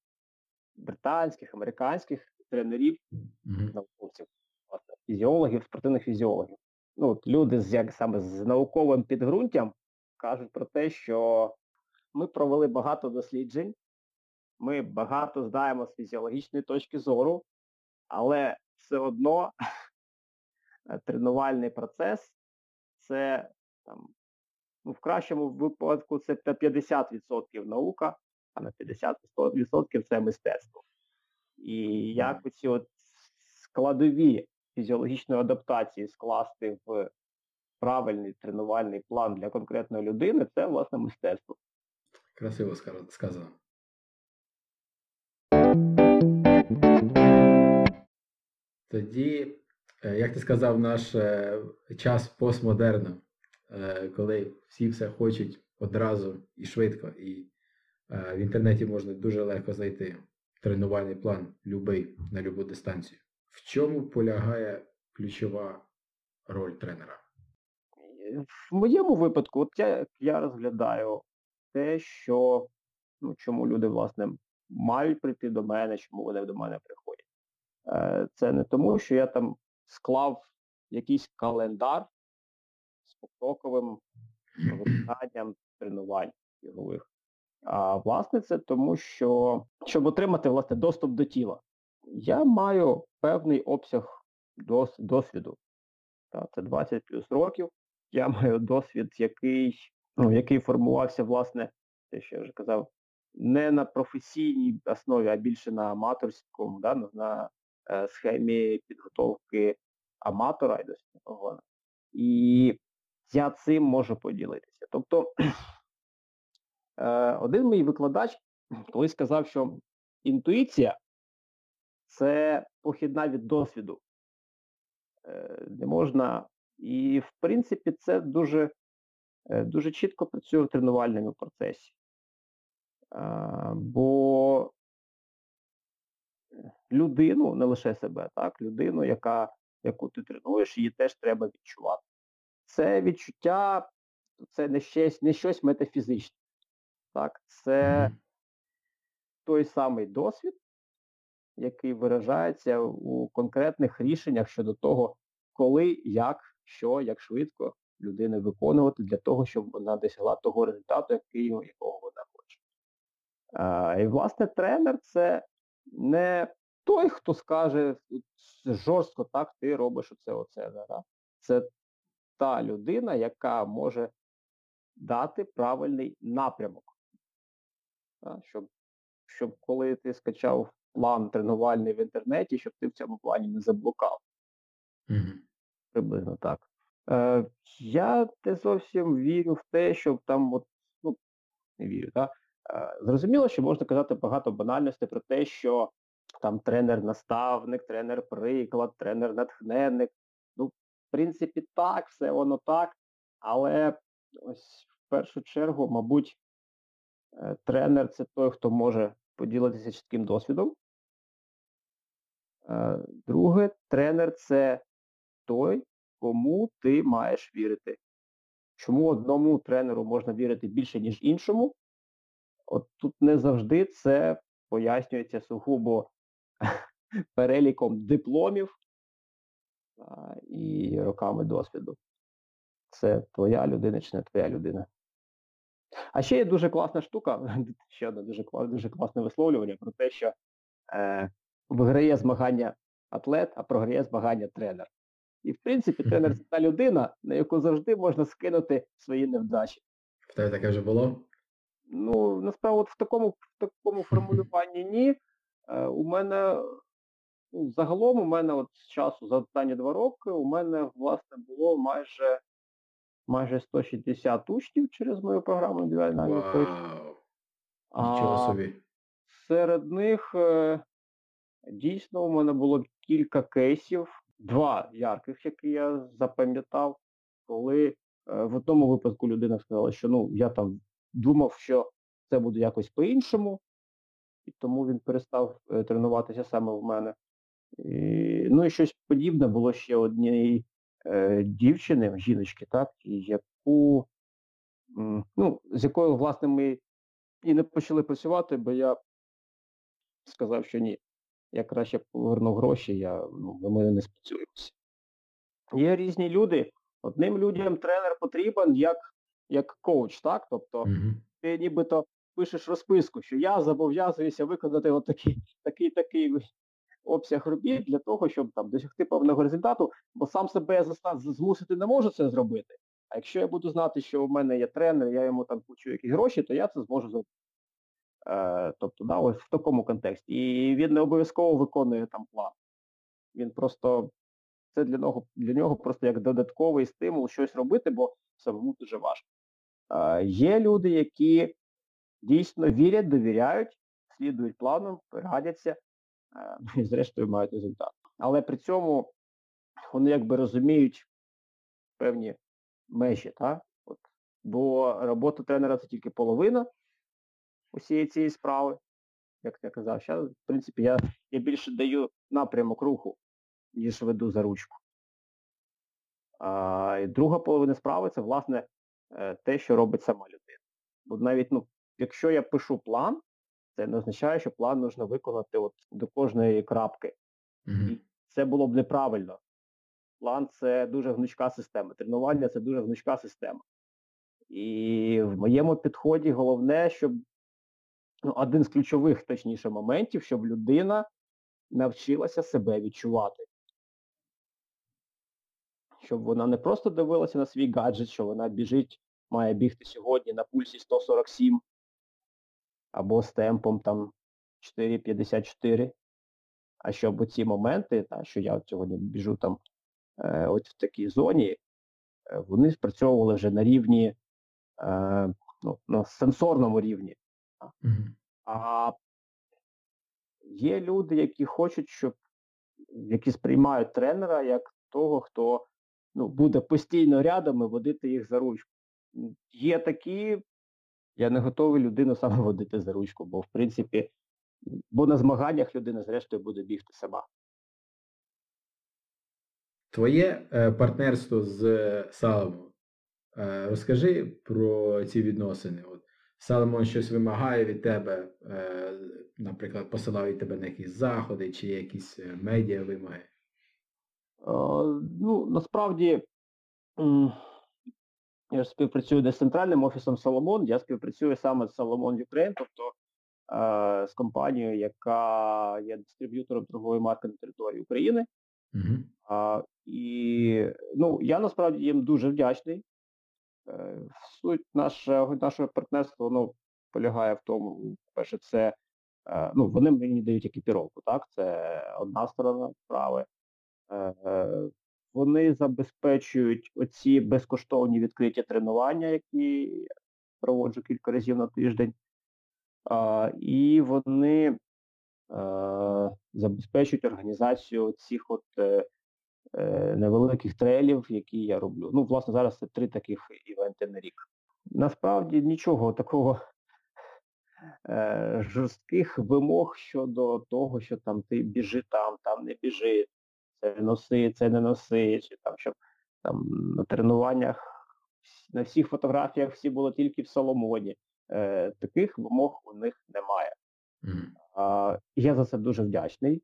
британських, американських тренерів, науковців, фізіологів, спортивних фізіологів. Ну, от люди з як саме з науковим підґрунтям кажуть про те, що ми провели багато досліджень, ми багато знаємо з фізіологічної точки зору, але все одно тренувальний процес це там, ну, в кращому випадку це 50% наука, а на 50% це мистецтво. І як ці от складові фізіологічної адаптації скласти в правильний тренувальний план для конкретної людини, це власне мистецтво. Красиво сказано. Тоді, е, як ти сказав, наш е, час постмодерну, е, коли всі все хочуть одразу і швидко, і в інтернеті можна дуже легко знайти тренувальний план любий на любу дистанцію. В чому полягає ключова роль тренера? В моєму випадку, от я, я розглядаю те, що ну, чому люди, власне, мають прийти до мене, чому вони до мене приходять. Е, Це не тому, що я там склав якийсь календар з потоковим виконанням тренувань бігових. А власне, це тому, що щоб отримати власне доступ до тіла, я маю певний обсяг дос, досвіду. Та, це 20 плюс років. Я маю досвід, який, ну, який формувався, власне, те, що я вже казав, не на професійній основі, а більше на аматорському, да, на, схемі підготовки аматора і досвідного. І я цим можу поділитися. Тобто е, один мій викладач колись сказав, що інтуїція це похідна від досвіду. Е, не можна. І, в принципі, це дуже е, дуже чітко працює в тренувальному процесі. Бо людину, не лише себе, так, людину, яка, яку ти тренуєш, її теж треба відчувати. Це відчуття, це не щось, не щось метафізичне. Так, Це той самий досвід, який виражається у конкретних рішеннях щодо того, коли, як, що, як швидко людини виконувати для того, щоб вона досягла того результату, який, якого вона хоче. А, і, власне, тренер це не той, хто скаже жорстко, так, ти робиш оце, оце. Да? Це та людина, яка може дати правильний напрямок. Да? Щоб, щоб коли ти скачав план тренувальний в інтернеті, щоб ти в цьому плані не заблукав. Мгм. Приблизно так. Е, я не зовсім вірю в те, що там от, ну, не вірю, так? Е, зрозуміло, що можна казати багато банальностей про те, що там тренер-наставник, тренер-приклад, тренер-натхненник. Ну, в принципі, так, все воно так, але ось в першу чергу, мабуть, Е, тренер це той, хто може поділитися чітким досвідом. Е, друге, тренер це той, кому ти маєш вірити. Чому одному тренеру можна вірити більше, ніж іншому? От тут не завжди це пояснюється сугубо переліком дипломів а, і роками досвіду. Це твоя людина чи не твоя людина. А ще є дуже класна штука, ще одне дуже дуже класне висловлювання про те, що е, виграє змагання атлет, а програє змагання тренер. І, в принципі, тренер це та людина, на яку завжди можна скинути свої невдачі. В тебе таке вже було? Ну, насправді, от в такому в такому формулюванні ні. Е, У мене загалом у мене от з часу за останні два роки у мене, власне, було майже майже 160 учнів через мою програму індивідуальної Вау! Нічого собі. Серед них е, дійсно у мене було кілька кейсів, два ярких, які я запам'ятав, коли е, в одному випадку людина сказала, що ну я там думав, що це буде якось по-іншому, і тому він перестав е, тренуватися саме в мене. І, Ну і щось подібне було ще однієї е, дівчини, жіночки, так, яку, ну, з якою, власне, ми і не почали працювати, бо я сказав, що ні. Я краще поверну гроші, я, ну, ми не спрацюємося. Є різні люди. Одним людям тренер потрібен як як коуч, так? Тобто mm-hmm. ти нібито пишеш розписку, що я зобов'язуюся виконати от такий такий такий обсяг робіт для того, щоб там досягти певного результату, бо сам себе змусити не можу це зробити. А якщо я буду знати, що в мене є тренер, я йому там плачу якісь гроші, то я це зможу зробити. Е, Тобто, да, ось в такому контексті. І він не обов'язково виконує там план. Він просто це для нього для нього просто як додатковий стимул щось робити, бо самому дуже важко. Е, Є люди, які дійсно вірять, довіряють, слідують планом, радяться, е, і зрештою мають результат. Але при цьому вони якби розуміють певні межі, так? От. Бо робота тренера це тільки половина усієї цієї справи. Як я казав, зараз, в принципі, я я більше даю напрямок руху, ніж веду за ручку. А, і Друга половина справи це, власне, е, те, що робить сама людина. Бо навіть, ну, якщо я пишу план, це не означає, що план потрібно виконати от до кожної крапки. Mm-hmm. І це було б неправильно. План це дуже гнучка система. Тренування це дуже гнучка система. І в моєму підході головне, щоб ну, один з ключових, точніше, моментів, щоб людина навчилася себе відчувати. Щоб вона не просто дивилася на свій гаджет, що вона біжить, має бігти сьогодні на пульсі 147 або з темпом там 4,54. А щоб ці моменти, та, що я сьогодні біжу там е, от в такій зоні, е, вони спрацьовували вже на рівні, е, ну, на сенсорному рівні. Mm-hmm. А є люди, які хочуть, щоб які сприймають тренера як того, хто ну, буде постійно рядом і водити їх за ручку. Є такі, я не готовий людину саме водити за ручку, бо в принципі, бо на змаганнях людина зрештою буде бігти сама. Твоє е, партнерство з е. Е, розкажи про ці відносини. От Саломон щось вимагає від тебе, е, наприклад, посилає тебе на якісь заходи чи якісь е, медіа вимоги? Е, ну, насправді я ж співпрацюю не з центральним офісом Соломон, я співпрацюю саме з Соломон Ukraine, тобто е, з компанією, яка є дистриб'ютором торгової марки на території України. Uh-huh. Е, і ну, я насправді їм дуже вдячний. Е, суть наше, нашого партнерства воно полягає в тому, перше, це е, ну, вони мені дають екіпіровку, так? Це одна сторона справи. Е, вони забезпечують оці безкоштовні відкриті тренування, які проводжу кілька разів на тиждень. І вони забезпечують організацію цих от е, невеликих трейлів, які я роблю. Ну, власне, зараз це три таких івенти на рік. Насправді нічого такого е, жорстких вимог щодо того, що там ти біжи там, там не біжи, це носи, це не носи, чи там щоб там на тренуваннях на всіх фотографіях всі були тільки в Соломоні. Е, Таких вимог у них немає. Mm. Е, я за це дуже вдячний.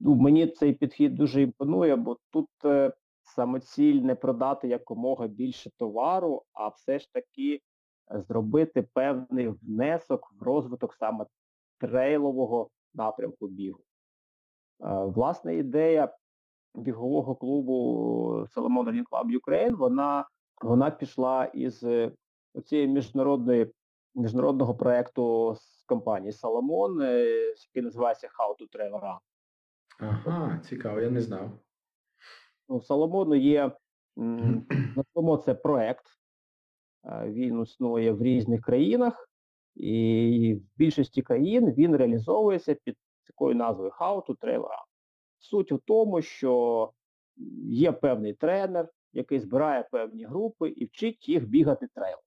Ну, Мені цей підхід дуже імпонує, бо тут е, самоціль не продати якомога більше товару, а все ж таки зробити певний внесок в розвиток саме трейлового напрямку бігу. Е, власна ідея бігового клубу Solomon Running Club Ukraine, вона вона пішла із е, цієї міжнародної міжнародного проєкту з компанії Salomon, е, який називається How to Travel Run. Ага, цікаво, я не знав. У Соломону є на тому це проект, він існує в різних країнах, і в більшості країн він реалізовується під такою назвою How to Trail Run. Суть у тому, що є певний тренер, який збирає певні групи і вчить їх бігати трейл.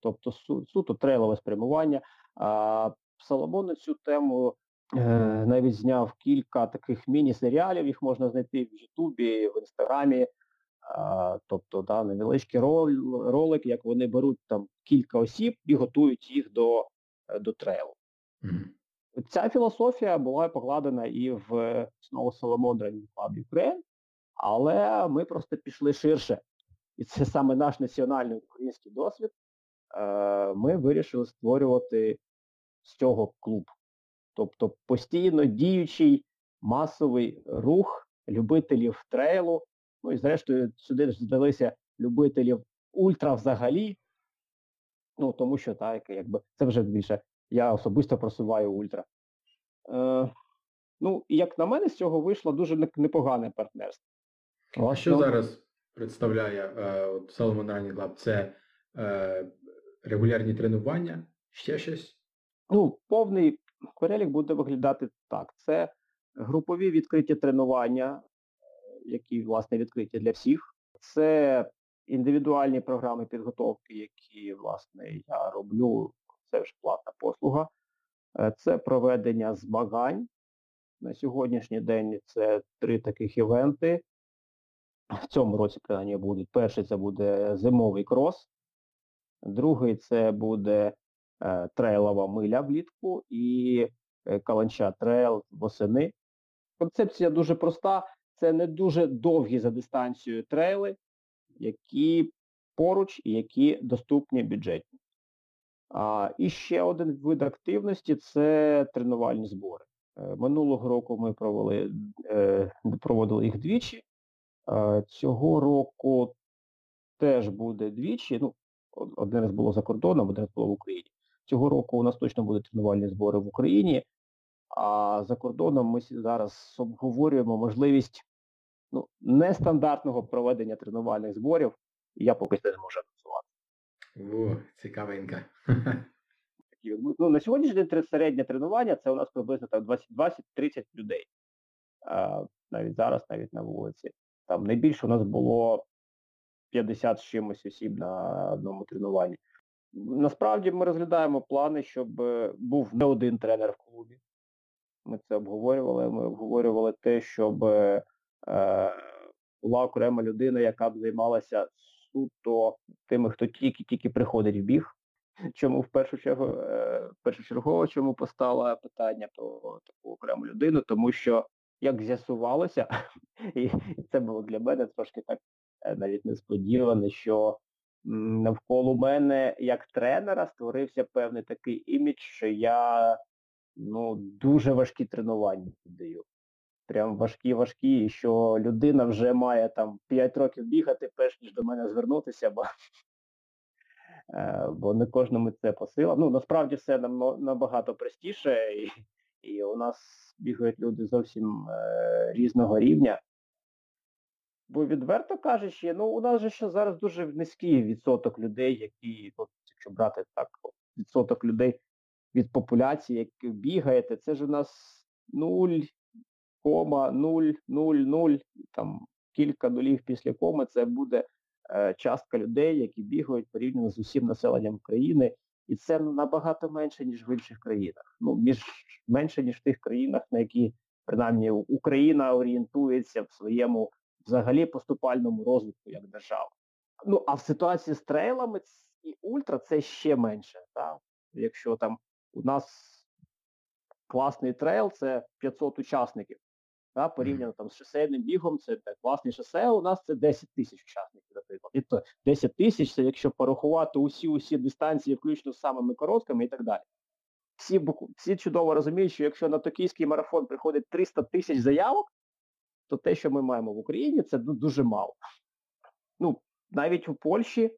Тобто су, суто трейлове спрямування. А Соломон на цю тему е, навіть зняв кілька таких міні-серіалів, їх можна знайти в Ютубі, в Інстаграмі. Тобто да, невеличкий рол, ролик, як вони беруть там кілька осіб і готують їх до е, до трейлу. Mm-hmm. Ця філософія була покладена і в Solomon Running Club Ukraine, але ми просто пішли ширше. І це саме наш національний український досвід. Е, Ми вирішили створювати з цього клуб. Тобто постійно діючий масовий рух любителів трейлу, Ну і зрештою сюди ж здалися любителів ультра взагалі. Ну, тому що так, якби це вже більше. Я особисто просуваю ультра. Е, Ну, і як на мене, з цього вийшло дуже непогане партнерство. А що ну, зараз представляє е, Solomon Running Club? Це е, регулярні тренування, ще щось? Ну, повний перелік буде виглядати так. Це групові відкриті тренування які власне відкриті для всіх. Це індивідуальні програми підготовки, які власне я роблю. Це вже платна послуга. Е, це проведення змагань. На сьогоднішній день це три таких івенти. В цьому році принаймні будуть. Перший це буде зимовий крос, другий це буде е, трейлова миля влітку і е, каланча трейл восени. Концепція дуже проста це не дуже довгі за дистанцією трейли, які поруч і які доступні бюджетні. А, І ще один вид активності це тренувальні збори. Е, минулого року ми провели, е, проводили їх двічі. Е, цього року теж буде двічі. Ну, Один раз було за кордоном, один раз було в Україні. Цього року у нас точно будуть тренувальні збори в Україні. А за кордоном ми зараз обговорюємо можливість ну, нестандартного проведення тренувальних зборів, я поки що не можу. О, цікавенька. Ну, На сьогоднішній день середнє тренування це у нас приблизно 20-30 людей. А, Навіть зараз, навіть на вулиці. Там найбільше у нас було 50 з чимось осіб на одному тренуванні. Насправді ми розглядаємо плани, щоб е, був не один тренер в клубі. Ми це обговорювали. Ми обговорювали те, щоб е, була окрема людина, яка б займалася суто тими, хто тільки-тільки приходить в біг. Чому в першу чергу е, першочергово чому постало питання про таку окрему людину? Тому що, як з'ясувалося, і це було для мене трошки так е, навіть несподіване, що навколо мене як тренера створився певний такий імідж, що я ну, дуже важкі тренування даю прям важкі-важкі, що людина вже має там 5 років бігати, перш ніж до мене звернутися, бо е, бо не кожному це по силам. Ну, насправді все набагато простіше, і і у нас бігають люди зовсім е, різного рівня. Бо відверто кажучи, ну у нас же ще зараз дуже низький відсоток людей, які, от, якщо брати так, відсоток людей від популяції, які бігаєте, це ж у нас нуль кома 0,00, там кілька нулів після коми, це буде е, частка людей, які бігають порівняно з усім населенням країни. І це набагато менше, ніж в інших країнах. Ну, між, менше, ніж в тих країнах, на які принаймні Україна орієнтується в своєму взагалі поступальному розвитку як держава. Ну, а в ситуації з трейлами і ультра це ще менше. Так? Якщо там у нас класний трейл це 500 учасників, так? порівняно там з шосейним бігом, це так, класний шосе, у нас це 10 тисяч учасників, наприклад. І то 10 тисяч це якщо порахувати усі усі дистанції, включно з самими короткими і так далі. Всі всі чудово розуміють, що якщо на токійський марафон приходить 300 тисяч заявок, то те, що ми маємо в Україні, це дуже мало. Ну, навіть у Польщі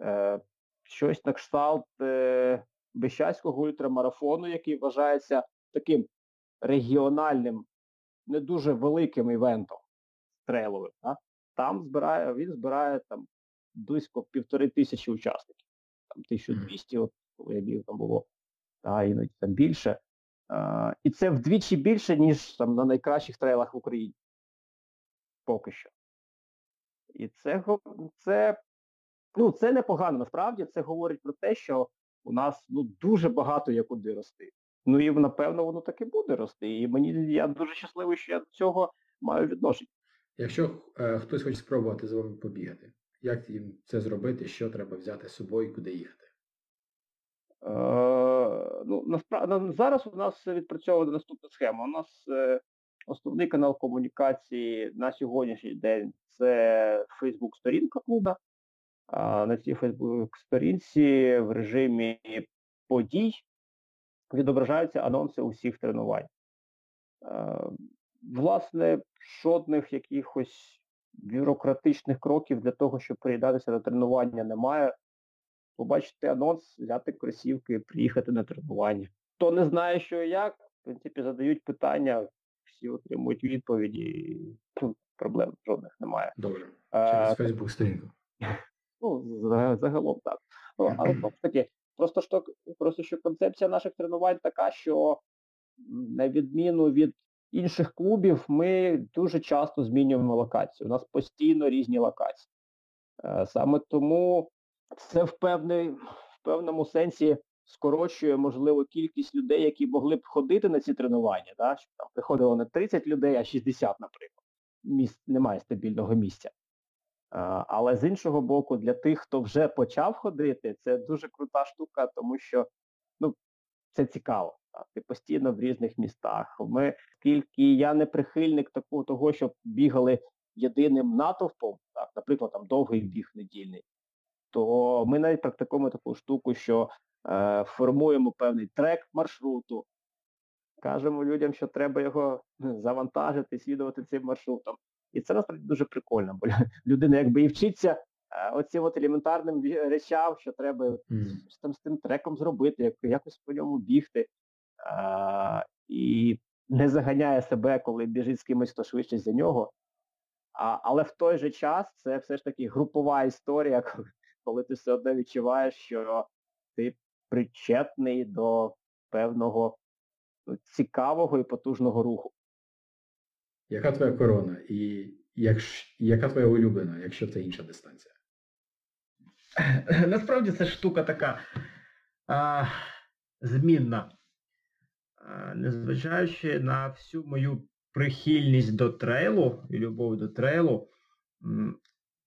е, щось на кшталт е, Бещацького ультрамарафону, який вважається таким регіональним, не дуже великим івентом трейловим. Да? Там збирає, він збирає там близько півтори тисячі учасників. Там 1200, от коли я біг, там було, а іноді там більше. А, І це вдвічі більше, ніж там на найкращих трейлах в Україні. Поки що. І це це, ну, це непогано насправді. Це говорить про те, що у нас ну, дуже багато є куди рости. Ну і напевно воно таки буде рости. І мені я дуже щасливий, що я до цього маю відношення. Якщо е, хтось хоче спробувати з вами побігати, як їм це зробити, що треба взяти з собою, куди їхати? Е, ну, насправді Зараз у нас відпрацьована наступна схема. У нас е, основний канал комунікації на сьогоднішній день це Фейсбук-сторінка клуба. А на цій Фейсбук-сторінці в режимі подій відображаються анонси усіх тренувань. Е, власне, жодних якихось бюрократичних кроків для того, щоб приїдатися на тренування, немає. Побачити анонс, взяти кросівки, приїхати на тренування. Хто не знає, що і як, в принципі, задають питання, всі отримують відповіді, ну, проблем жодних немає. Добре. Е, Через Фейсбук сторінку. Ну, загалом так. Ну, але знову ж таки, просто що, просто що концепція наших тренувань така, що на відміну від інших клубів, ми дуже часто змінюємо локацію. У нас постійно різні локації. Е, саме тому це в, певний, в певному сенсі скорочує, можливо, кількість людей, які могли б ходити на ці тренування. Да? Там приходило не 30 людей, а 60, наприклад. Місць, немає стабільного місця. Але з іншого боку, для тих, хто вже почав ходити, це дуже крута штука, тому що ну, це цікаво. Так? Ти постійно в різних містах. Ми, Оскільки я не прихильник такого того, щоб бігали єдиним натовпом, так, наприклад, там довгий біг недільний, то ми навіть практикуємо таку штуку, що е, формуємо певний трек маршруту, кажемо людям, що треба його завантажити, слідувати цим маршрутом. І це насправді дуже прикольно, бо людина якби і вчиться е, оцим от елементарним речам, що треба mm. там з тим треком зробити, як, якось по ньому бігти. А, І не заганяє себе, коли біжить з кимось, хто швидше за нього. А, Але в той же час це все ж таки групова історія, коли ти все одно відчуваєш, що ти причетний до певного ну, цікавого і потужного руху. Яка твоя корона? І як, яка твоя улюблена, якщо це інша дистанція? Насправді це штука така а, змінна. А, незважаючи на всю мою прихильність до трейлу і любов до трейлу,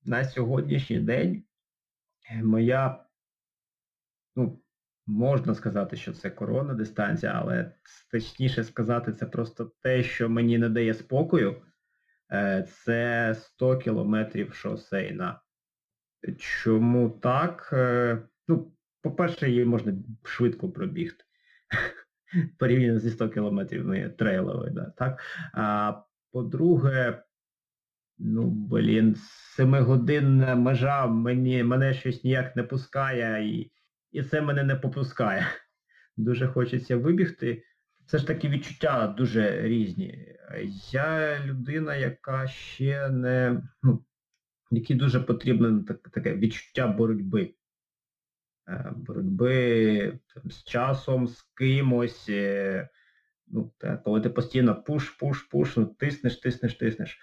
на сьогоднішній день моя ну, Можна сказати, що це корона дистанція, але точніше сказати, це просто те, що мені не дає спокою. Е, це 100 кілометрів шосейна. Чому так? Е, ну, по-перше, її можна швидко пробігти. Порівняно зі 100 кілометрів трейлової, да, так? А по-друге, ну, блін, семигодинна межа мені, мене щось ніяк не пускає і і це мене не попускає. Дуже хочеться вибігти. Це ж такі відчуття дуже різні. Я людина, яка ще не... ну, якій дуже потрібне таке відчуття боротьби. Е, боротьби там, з часом, з кимось. Е, ну, Коли ти постійно push, push, push, ну, тиснеш, тиснеш, тиснеш.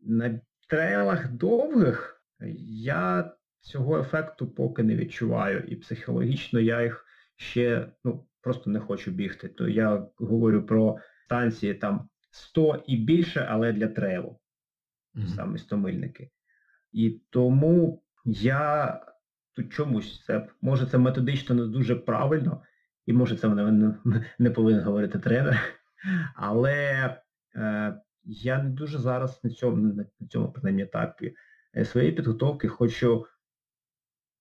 На трейлах довгих я цього ефекту поки не відчуваю. І психологічно я їх ще ну, просто не хочу бігти. То я говорю про станції там 100 і більше, але для трейлу. Mm-hmm. Саме 100 мильники. І тому я тут чомусь це, може це методично не дуже правильно, і може це мене не, не повинен говорити тренер. Але е, я не дуже зараз на цьому на цьому принаймні етапі е, своєї підготовки хочу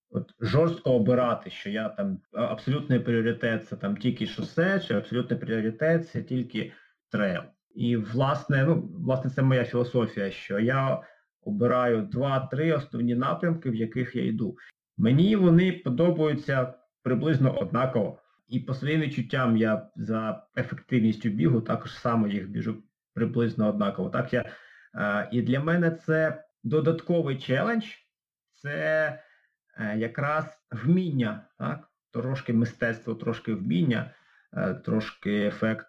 от, жорстко обирати, що я там абсолютний пріоритет це там тільки шосе, чи абсолютний пріоритет це тільки трейл. І власне, ну, власне, це моя філософія, що я обираю два-три основні напрямки, в яких я йду. Мені вони подобаються приблизно однаково. І по своїм відчуттям я за ефективністю бігу також само їх біжу приблизно однаково. Так я, е, І для мене це додатковий челендж, це якраз вміння, так? трошки мистецтво, трошки вміння, е, трошки ефект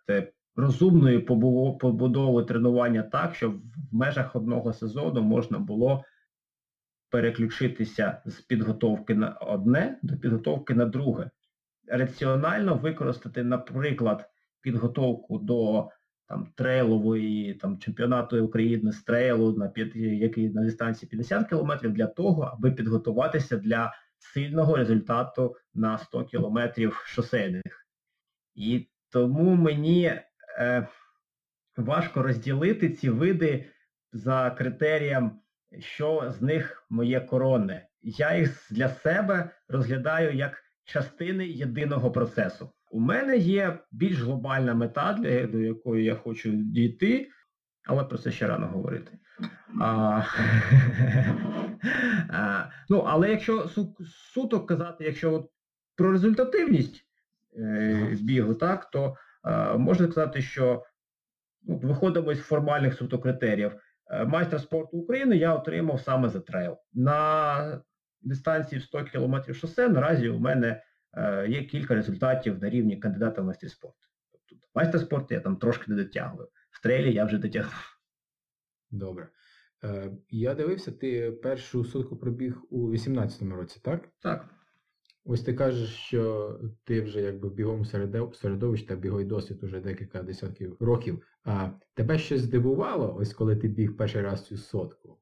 розумної побудови тренування так, щоб в межах одного сезону можна було переключитися з підготовки на одне до підготовки на друге. Раціонально використати, наприклад, підготовку до там, трейлової там, чемпіонату України з трейлу на який на дистанції 50 км для того, аби підготуватися для сильного результату на 100 км шосейних. І тому мені е, важко розділити ці види за критерієм що з них моє коронне. Я їх для себе розглядаю як частини єдиного процесу. У мене є більш глобальна мета, для до якої я хочу дійти, але про це ще рано говорити. А, а, Ну, Але якщо су, суто казати, якщо от про результативність е, бігу, так, то е, можна сказати, що ну, виходимо із формальних суто критеріїв. Е, майстра спорту України я отримав саме за трейл. На дистанції в 100 км шосе наразі у мене є кілька результатів на рівні кандидата в майстер спорту. Тобто майстер спорту я там трошки не дотягую. В трейлі я вже дотягнув. Добре. Е, Я дивився, ти першу сутку пробіг у 18-му році, так? Так. Ось ти кажеш, що ти вже якби бігом середовищ та бігой досвід уже декілька десятків років. А тебе щось здивувало, ось коли ти біг перший раз цю сотку?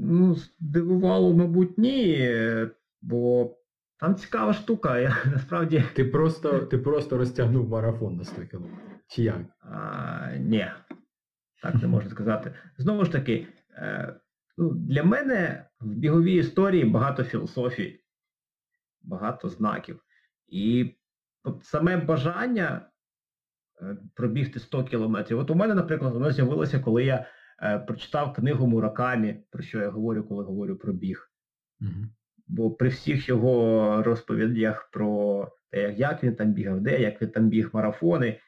Ну, здивувало, мабуть, ні. Бо там цікава штука. Я насправді. Ти просто ти просто розтягнув марафон на 100 кілометрів. Чи як? А, Ні, так не можна сказати. Знову ж таки, е, ну, для мене в біговій історії багато філософій багато знаків. І от саме бажання е, пробігти 100 кілометрів. От у мене, наприклад, воно з'явилося, коли я е, прочитав книгу Муракамі, про що я говорю, коли говорю про біг. Угу. Бо при всіх його розповідях про те, як він там бігав, де, як він там біг марафони,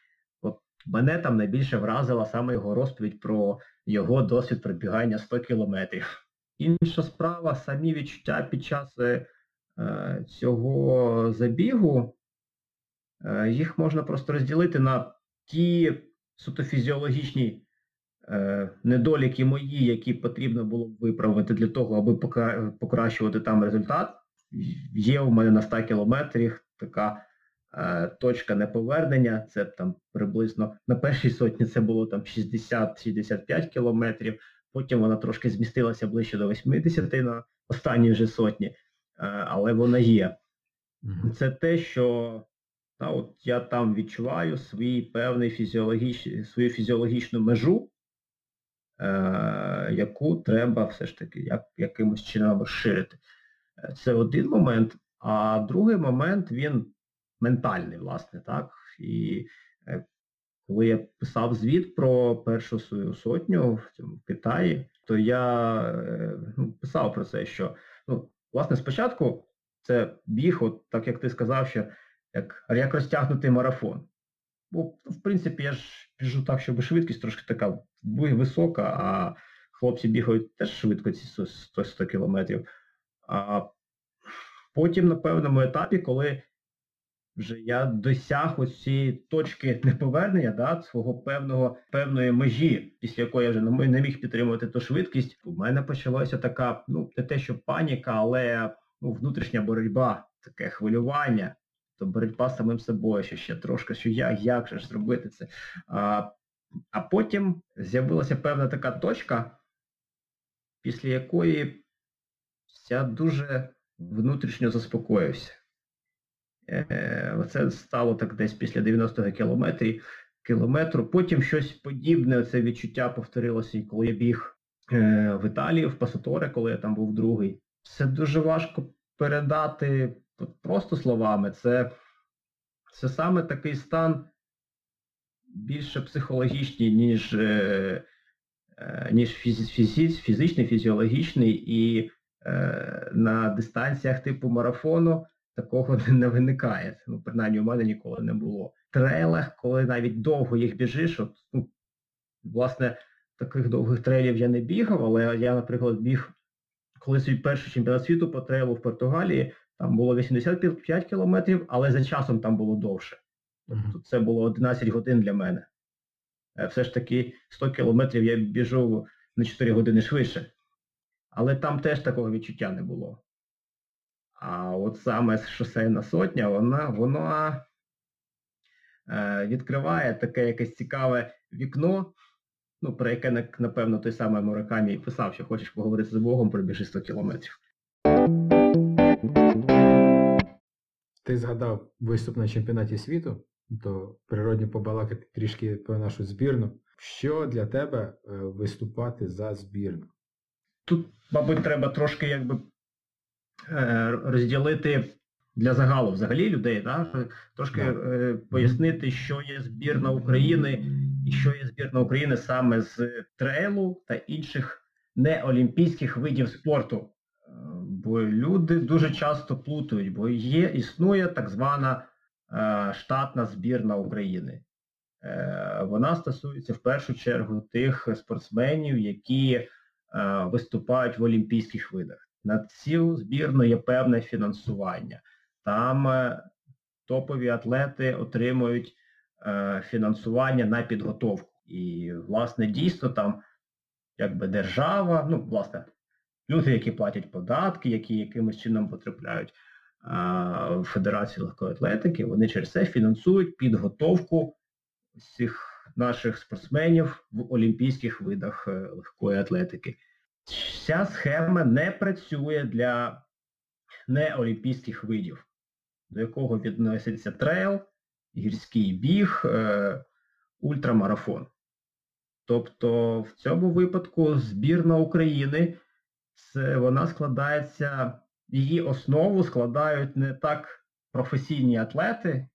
от мене там найбільше вразила саме його розповідь про його досвід пробігання 100 кілометрів. Інша справа, самі відчуття під час е, цього забігу, е, їх можна просто розділити на ті суто фізіологічні недоліки мої, які потрібно було б виправити для того, аби покращувати там результат. Є у мене на 100 кілометрах така точка неповернення, це там приблизно на першій сотні це було там 60-65 кілометрів, потім вона трошки змістилася ближче до 80 на останній вже сотні. Е, але вона є. Це те, що та, от я там відчуваю свій певний фізіологіч... свою фізіологічну межу, е, яку треба все ж таки як, якимось чином розширити. Е, це один момент, а другий момент він ментальний, власне, так. І е, коли я писав звіт про першу свою сотню в цьому в Китаї, то я е, ну, писав про це, що ну, Власне, спочатку це біг, от так як ти сказав, що як як розтягнутий марафон. Бо, в принципі, я ж біжу так, щоб швидкість трошки така висока, а хлопці бігають теж швидко ці 100 100 кілометрів. А потім на певному етапі, коли вже я досяг ось цієї точки неповернення, да, свого певного певної межі, після якої я вже не міг підтримувати ту швидкість. У мене почалася така, ну, не те, що паніка, але ну, внутрішня боротьба, таке хвилювання, то боротьба з самим собою, що ще трошки, що як, як же ж зробити це. А, А потім з'явилася певна така точка, після якої я дуже внутрішньо заспокоївся. Е, Оце стало так десь після 90 кілометрів, кілометру. Потім щось подібне, це відчуття повторилося, коли я біг е, в Італії, в Пасаторе, коли я там був другий. Це дуже важко передати просто словами. Це, це саме такий стан більше психологічний, ніж е, ніж фізичний, фізіологічний, і е, на дистанціях типу марафону такого не виникає. Ну, принаймні у мене ніколи не було. Трейлах, коли навіть довго їх біжиш, от, ну, власне, таких довгих трейлів я не бігав, але я, наприклад, біг, коли свій перший чемпіонат світу по трейлу в Португалії, там було 85 кілометрів, але за часом там було довше. Тобто це було 11 годин для мене. Е, все ж таки 100 кілометрів я біжу на 4 години швидше. Але там теж такого відчуття не було. А от саме шосейна сотня, вона воно е, відкриває таке якесь цікаве вікно, ну, про яке, напевно, той самий Муракамі писав, що хочеш поговорити з Богом, пробіжи 100 кілометрів. Ти згадав виступ на чемпіонаті світу, то природні побалакати трішки про нашу збірну. Що для тебе е, виступати за збірну? Тут, мабуть, треба трошки якби Е, розділити для загалу взагалі людей, да? трошки е, пояснити, що є збірна України і що є збірна України саме з трейлу та інших неолімпійських видів спорту. Бо люди дуже часто плутають, бо є, існує так звана е, штатна збірна України. Е, Вона стосується в першу чергу тих спортсменів, які е, виступають в олімпійських видах. На цю збірну є певне фінансування. Там топові атлети отримують фінансування на підготовку. І, власне, дійсно там якби держава, ну, власне, люди, які платять податки, які якимось чином потрапляють е, в Федерацію легкої атлетики, вони через це фінансують підготовку цих наших спортсменів в олімпійських видах е, легкої атлетики. Ця схема не працює для неолімпійських видів, до якого відноситься трейл, гірський біг, е, ультрамарафон. Тобто в цьому випадку збірна України, вона складається, її основу складають не так професійні атлети,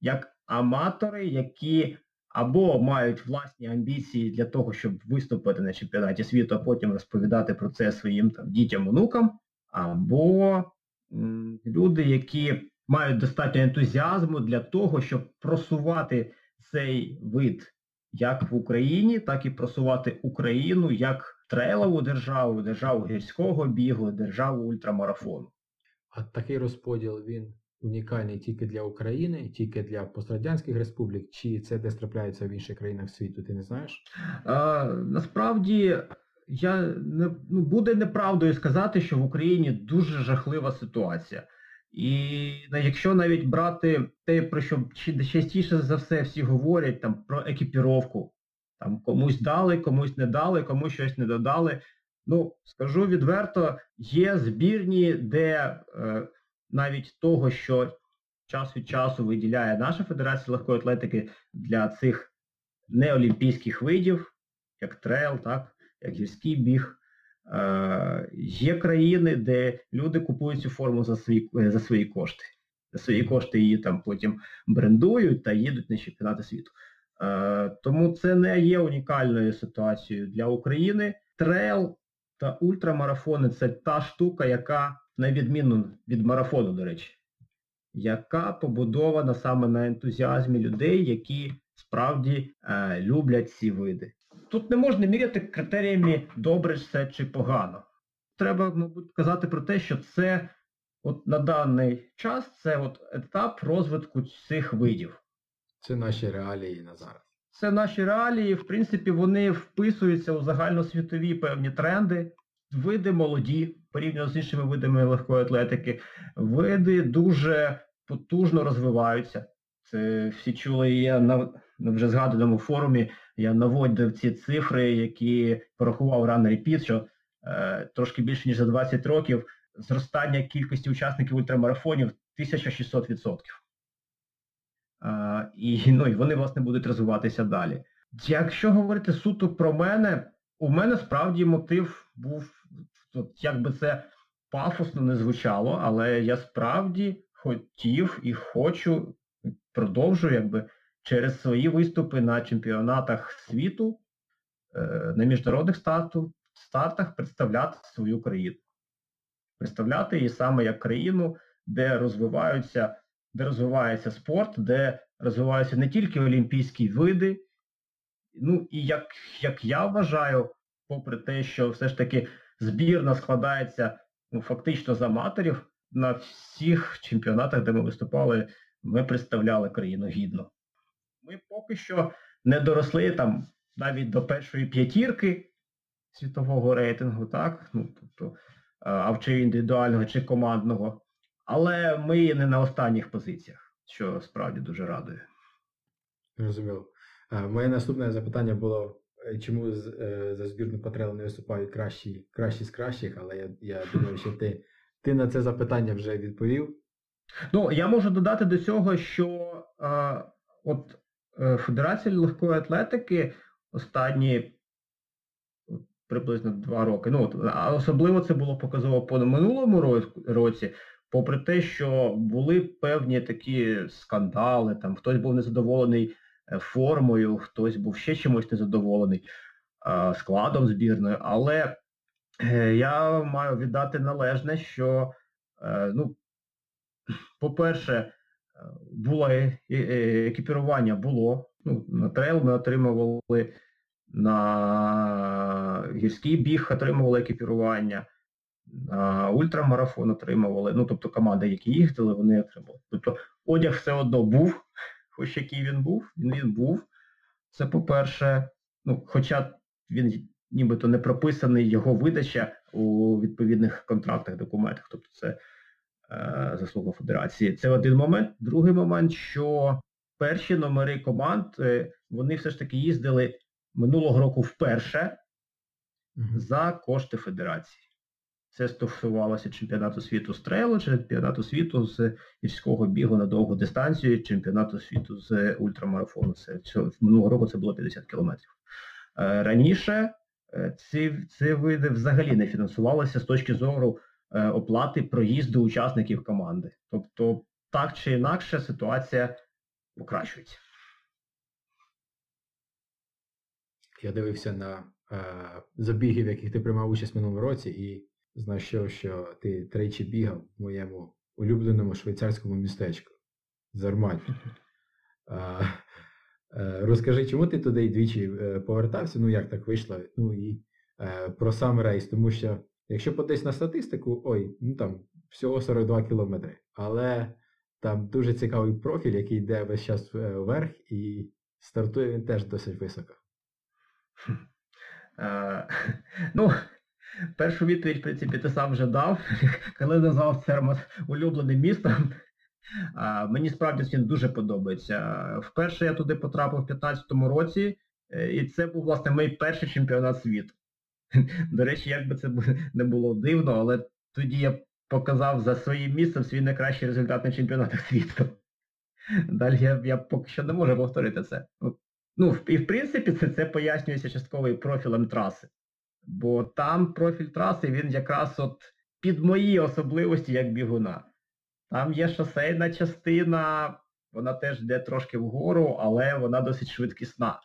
як аматори, які або мають власні амбіції для того, щоб виступити на чемпіонаті світу, а потім розповідати про це своїм там дітям, онукам, або м, люди, які мають достатньо ентузіазму для того, щоб просувати цей вид як в Україні, так і просувати Україну як трейлову державу, державу гірського бігу, державу ультрамарафону. А такий розподіл він унікальний тільки для України, тільки для пострадянських республік, чи це десь трапляється в інших країнах світу, ти не знаєш? А, Насправді я не ну, буде неправдою сказати, що в Україні дуже жахлива ситуація. І якщо навіть брати те, про що частіше за все всі говорять там про екіпіровку, там комусь дали, комусь не дали, комусь щось не додали. Ну, скажу відверто, є збірні, де е, навіть того, що час від часу виділяє наша Федерація легкої атлетики для цих неолімпійських видів, як трейл, так, як гірський біг. Е, Є країни, де люди купують цю форму за свої за свої кошти. За свої кошти її там потім брендують та їдуть на чемпіонати світу. Е, Тому це не є унікальною ситуацією для України. Трейл та ультрамарафони це та штука, яка на відміну від марафону, до речі, яка побудована саме на ентузіазмі людей, які справді е, люблять ці види. Тут не можна міряти критеріями добре це чи погано. Треба, мабуть, казати про те, що це от на даний час це от етап розвитку цих видів. Це наші реалії на зараз. Це наші реалії, в принципі, вони вписуються у загальносвітові певні тренди. Види молоді, порівняно з іншими видами легкої атлетики, види дуже потужно розвиваються. Це всі чули, я на, вже згаданому форумі я наводив ці цифри, які порахував Run Repeat, що е, трошки більше ніж за 20 років зростання кількості учасників ультрамарафонів 1600%. І, ну, і вони, власне, будуть розвиватися далі. Якщо говорити суто про мене, у мене справді мотив був, як би це пафосно не звучало, але я справді хотів і хочу, продовжую якби через свої виступи на чемпіонатах світу, е, на міжнародних старту, стартах представляти свою країну. Представляти її саме як країну, де розвиваються, де розвивається спорт, де розвиваються не тільки олімпійські види. Ну і як, як я вважаю, попри те, що все ж таки збірна складається ну, фактично з аматорів, на всіх чемпіонатах, де ми виступали, ми представляли країну гідно. Ми поки що не доросли там навіть до першої п'ятірки світового рейтингу, так? Ну, тобто, а чи індивідуального, чи командного. Але ми не на останніх позиціях, що справді дуже радує. Зрозуміло. Моє наступне запитання було, чому за збірну Патрелу не виступають кращі кращі з кращих, але я я думаю, що ти ти на це запитання вже відповів. Ну, я можу додати до цього, що а, от е, Федерація легкої атлетики останні приблизно два роки, ну от, особливо це було показово по минулому році, попри те, що були певні такі скандали, там хтось був незадоволений е, формою, хтось був ще чимось незадоволений а, складом збірної, але е, я маю віддати належне, що, е, ну, по-перше, було екіпірування було. Ну, На трейл ми отримували, на гірський біг отримували екіпірування, ультрамарафон отримували. Ну, тобто команди, які їздили, вони отримали. Тобто одяг все одно був, хоч який він був, він, він був. Це по-перше, ну, хоча він нібито не прописаний його видача у відповідних контрактах, документах. Тобто це Е, заслуга Федерації. Це один момент. Другий момент, що перші номери команд, е, вони все ж таки їздили минулого року вперше за кошти Федерації. Це стосувалося чемпіонату світу з трейлу, чемпіонату світу з гірського бігу на довгу дистанцію, чемпіонату світу з ультрамарафону. Це минулого року це було 50 кілометрів. Е, раніше ці, ці види взагалі не фінансувалися з точки зору Е, оплати проїзду учасників команди. Тобто, так чи інакше ситуація покращується. Я дивився на е, забіги, в яких ти приймав участь в минулому році, і знайшов, що ти тричі бігав в моєму улюбленому швейцарському містечку. Зармань. Е, розкажи, чому ти туди двічі е, повертався? Ну як так вийшло? Ну і е, про сам рейс, тому що Якщо подивись на статистику, ой, ну там всього 42 кілометри. Але там дуже цікавий профіль, який йде весь час вверх і стартує він теж досить високо. Ну, першу відповідь, в принципі, ти сам вже дав, коли назвав Цермат улюбленим містом. Мені справді він дуже подобається. Вперше я туди потрапив в 2015 році, е, і це був, власне, мій перший чемпіонат світу. До речі, як би це не було дивно, але тоді я показав за своїм місцем свій найкращий результат на чемпіонатах світу. Далі я я поки що не можу повторити це. Ну, І в принципі це це пояснюється частково і профілем траси. Бо там профіль траси, він якраз от під мої особливості як бігуна. Там є шосейна частина, вона теж йде трошки вгору, але вона досить швидкісна.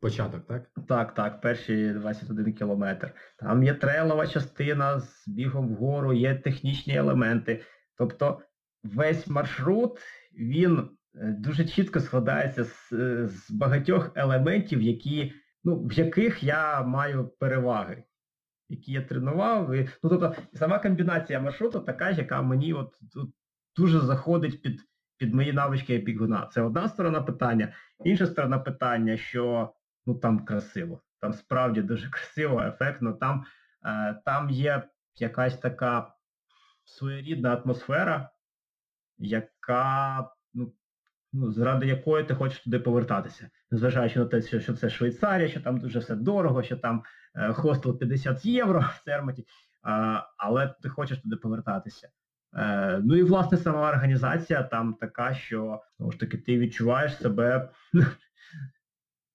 Початок, так? Так, так, перші 21 кілометр. Там є трейлова частина з бігом вгору, є технічні елементи. Тобто весь маршрут, він е, дуже чітко складається з, з багатьох елементів, які, ну, в яких я маю переваги. які я тренував. І, ну, тобто, сама комбінація маршруту така, яка мені от, от дуже заходить під під мої навички бігуна. Це одна сторона питання. Інша сторона питання, що ну там красиво, там справді дуже красиво, ефектно. Там, е, Там є якась така своєрідна атмосфера, яка, ну, ну, заради якої ти хочеш туди повертатися. Незважаючи на те, що, це Швейцарія, що там дуже все дорого, що там е, хостел 50 євро в Церматі, але ти хочеш туди повертатися. Е, ну і власне сама організація там така, що знову ж таки ти відчуваєш себе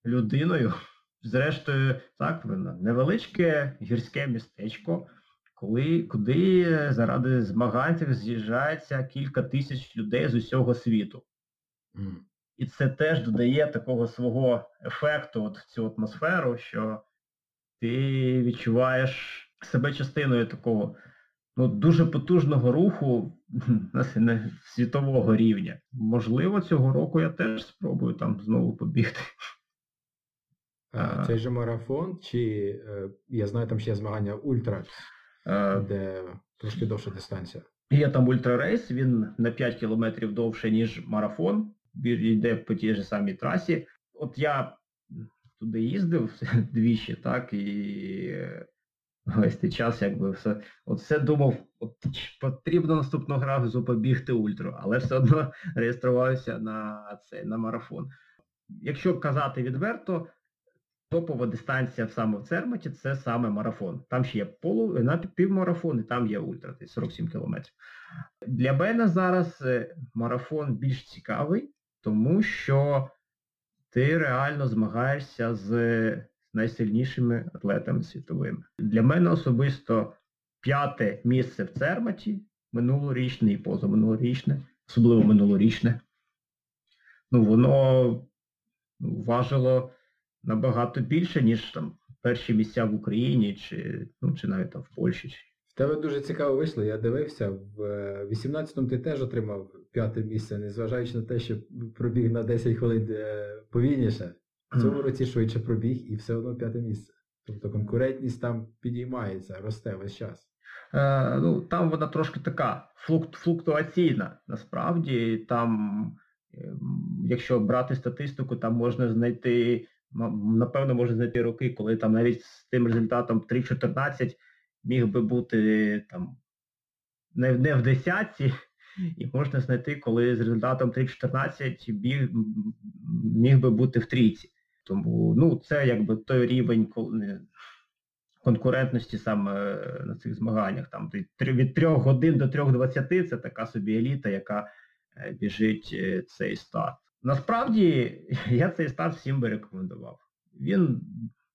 людиною. Зрештою, так, невеличке гірське містечко, коли, куди заради змаганців з'їжджається кілька тисяч людей з усього світу. І це теж додає такого свого ефекту от в цю атмосферу, що ти відчуваєш себе частиною такого ну, дуже потужного руху світового рівня. Можливо, цього року я теж спробую там знову побігти. А, Це же марафон, чи е, я знаю, там ще є змагання ультра, а, де трошки довша дистанція. Є там ультрарейс, він на 5 кілометрів довше, ніж марафон, йде по тій ж самій трасі. От я туди їздив двічі, так, і весь цей час якби все от все думав, от потрібно наступного разу побігти ультру, але все одно реєструвався на цей на марафон. Якщо казати відверто, топова дистанція саме в Церматі це саме марафон. Там ще є полу, на півмарафон і там є ультра, 47 кілометрів. Для мене зараз е, марафон більш цікавий, тому що ти реально змагаєшся з найсильнішими атлетами світовими. Для мене особисто п'яте місце в Церматі, минулорічне і позаминулорічне, особливо минулорічне. Ну, воно ну, важило набагато більше, ніж там перші місця в Україні чи ну, чи навіть там в Польщі. Тебе дуже цікаво вийшло, я дивився, в 18-му ти теж отримав п'яте місце, незважаючи на те, що пробіг на 10 хвилин е, повільніше. В цьому році швидше пробіг і все одно п'яте місце. Тобто конкурентність там підіймається, росте весь час. Е, ну, Там вона трошки така флук, флуктуаційна. Насправді, там, е, якщо брати статистику, там можна знайти, напевно, можна знайти роки, коли там навіть з тим результатом 3.14 міг би бути там не, не в десятці, і можна знайти, коли з результатом 3.14 біг міг би бути в трійці. Тому ну, це якби той рівень конкурентності саме на цих змаганнях. Там Від 3 годин до 3.20 це така собі еліта, яка е, біжить е, цей старт. Насправді я цей старт всім би рекомендував. Він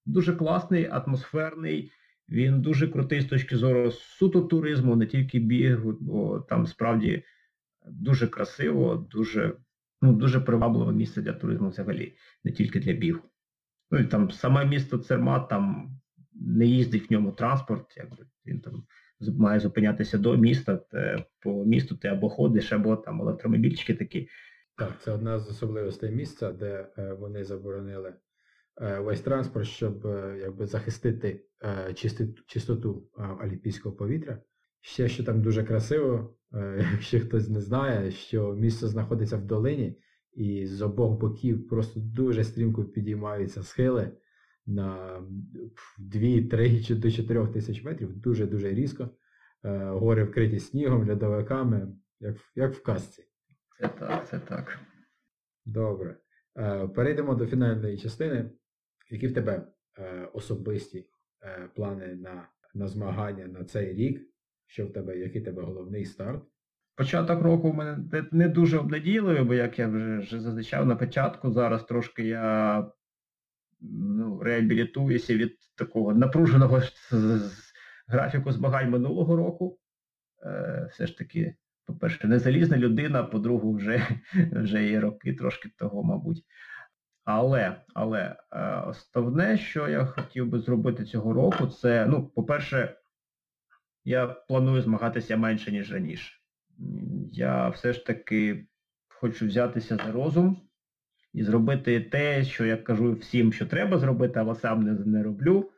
дуже класний, атмосферний, він дуже крутий з точки зору суто туризму, не тільки бігу, бо там справді дуже красиво, дуже ну, дуже привабливе місце для туризму взагалі, не тільки для бігу. Ну і там саме місто Цермат, там не їздить в ньому транспорт, якби він там має зупинятися до міста, те, по місту ти або ходиш, або там електромобільчики такі. Так, це одна з особливостей місця, де е, вони заборонили весь транспорт, щоб е, якби захистити е, чистоту, е, олімпійського повітря. Ще що там дуже красиво, е, якщо хтось не знає, що місто знаходиться в долині, і з обох боків просто дуже стрімко підіймаються схили на 2, 3 чи до 4 тисяч метрів, дуже-дуже різко. Е, гори вкриті снігом, льодовиками, як як в казці. Це так, це так. Добре. Е, перейдемо до фінальної частини. Які в тебе особисті плани на на змагання на цей рік? Що в тебе, який тебе головний старт? Початок року в мене не дуже обнадійливий, бо як я вже вже зазначав на початку, зараз трошки я ну, реабілітуюся від такого напруженого графіку змагань минулого року. Е, Все ж таки, по-перше, не залізна людина, по-друге, вже вже є роки трошки того, мабуть. Але але е, основне, що я хотів би зробити цього року, це, ну, по-перше, я планую змагатися менше, ніж раніше. Я все ж таки хочу взятися за розум і зробити те, що я кажу всім, що треба зробити, але сам не, не роблю.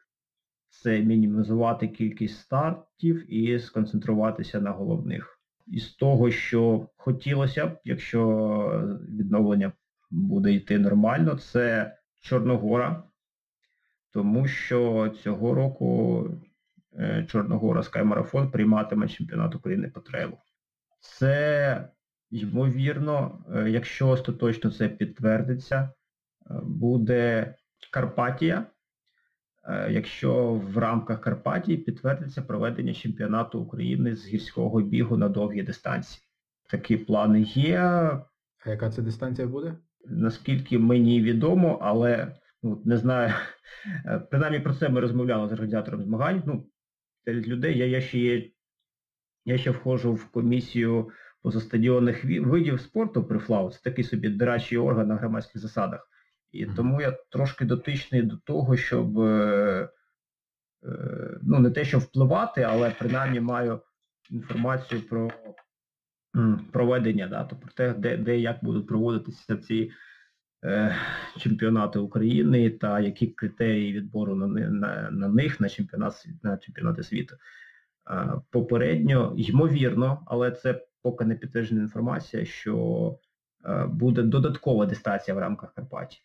це мінімізувати кількість стартів і сконцентруватися на головних. Із того, що хотілося б, якщо відновлення буде йти нормально, це Чорногора, тому що цього року е, Чорногора Скаймарафон прийматиме чемпіонат України по трейлу. Це, ймовірно, е, якщо остаточно це підтвердиться, е, буде Карпатія, якщо в рамках Карпатії підтвердиться проведення чемпіонату України з гірського бігу на довгі дистанції. Такі плани є. А яка це дистанція буде? Наскільки мені відомо, але ну, не знаю, принаймні про це ми розмовляли з організатором змагань. Ну, серед людей я, я ще є, я ще входжу в комісію позастадіонних видів спорту при ФЛАУ. Це такий собі дирачий орган на громадських засадах. І тому я трошки дотичний до того, щоб е, е, ну не те, що впливати, але принаймні маю інформацію про проведення, да, то про те, де де як будуть проводитися ці е, чемпіонати України та які критерії відбору на на, на них на чемпіонат на чемпіонати світу. Е, попередньо, ймовірно, але це поки не підтверджена інформація, що е, буде додаткова дистанція в рамках Карпатії,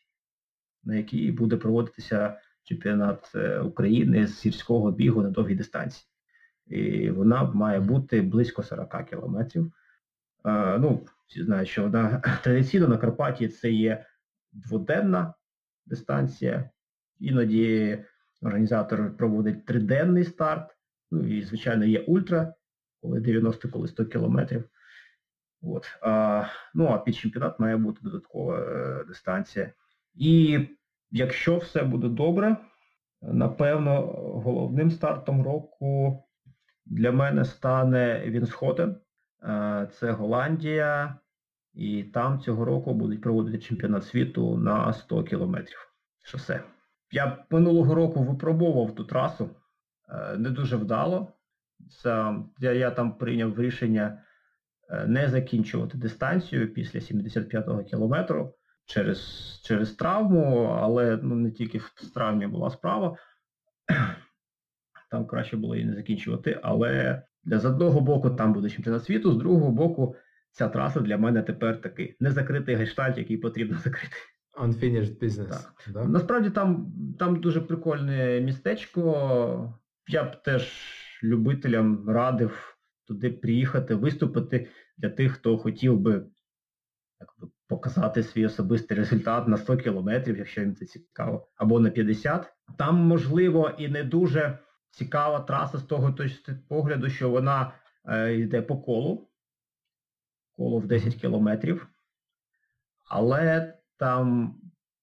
на якій буде проводитися чемпіонат е, України з сільського бігу на довгій дистанції. І вона має бути близько 40 кілометрів. Ну, всі знають, що вона традиційно на Карпаті це є дводенна дистанція. Іноді організатор проводить триденний старт. Ну і, звичайно, є ультра, коли 90, коли 100 кілометрів. От. А, Ну, а під чемпіонат має бути додаткова е, дистанція. І якщо все буде добре, напевно, головним стартом року для мене стане Вінсхотен. Е, це Голландія, і там цього року будуть проводити чемпіонат світу на 100 кілометрів шосе. Я минулого року випробовував ту трасу, е, не дуже вдало. Це, я, я там прийняв рішення е, не закінчувати дистанцію після 75-го кілометру через через травму, але ну, не тільки в травмі була справа. Там краще було її не закінчувати, але з одного боку там буде чемпіонат світу, з другого боку ця траса для мене тепер такий незакритий гештальт, який потрібно закрити. Unfinished business. Так. Да? Насправді там там дуже прикольне містечко. Я б теж любителям радив туди приїхати, виступити для тих, хто хотів би так би, показати свій особистий результат на 100 кілометрів, якщо їм це цікаво, або на 50. Там, можливо, і не дуже цікава траса з того погляду, що вона е, йде по колу, коло в 10 кілометрів, але там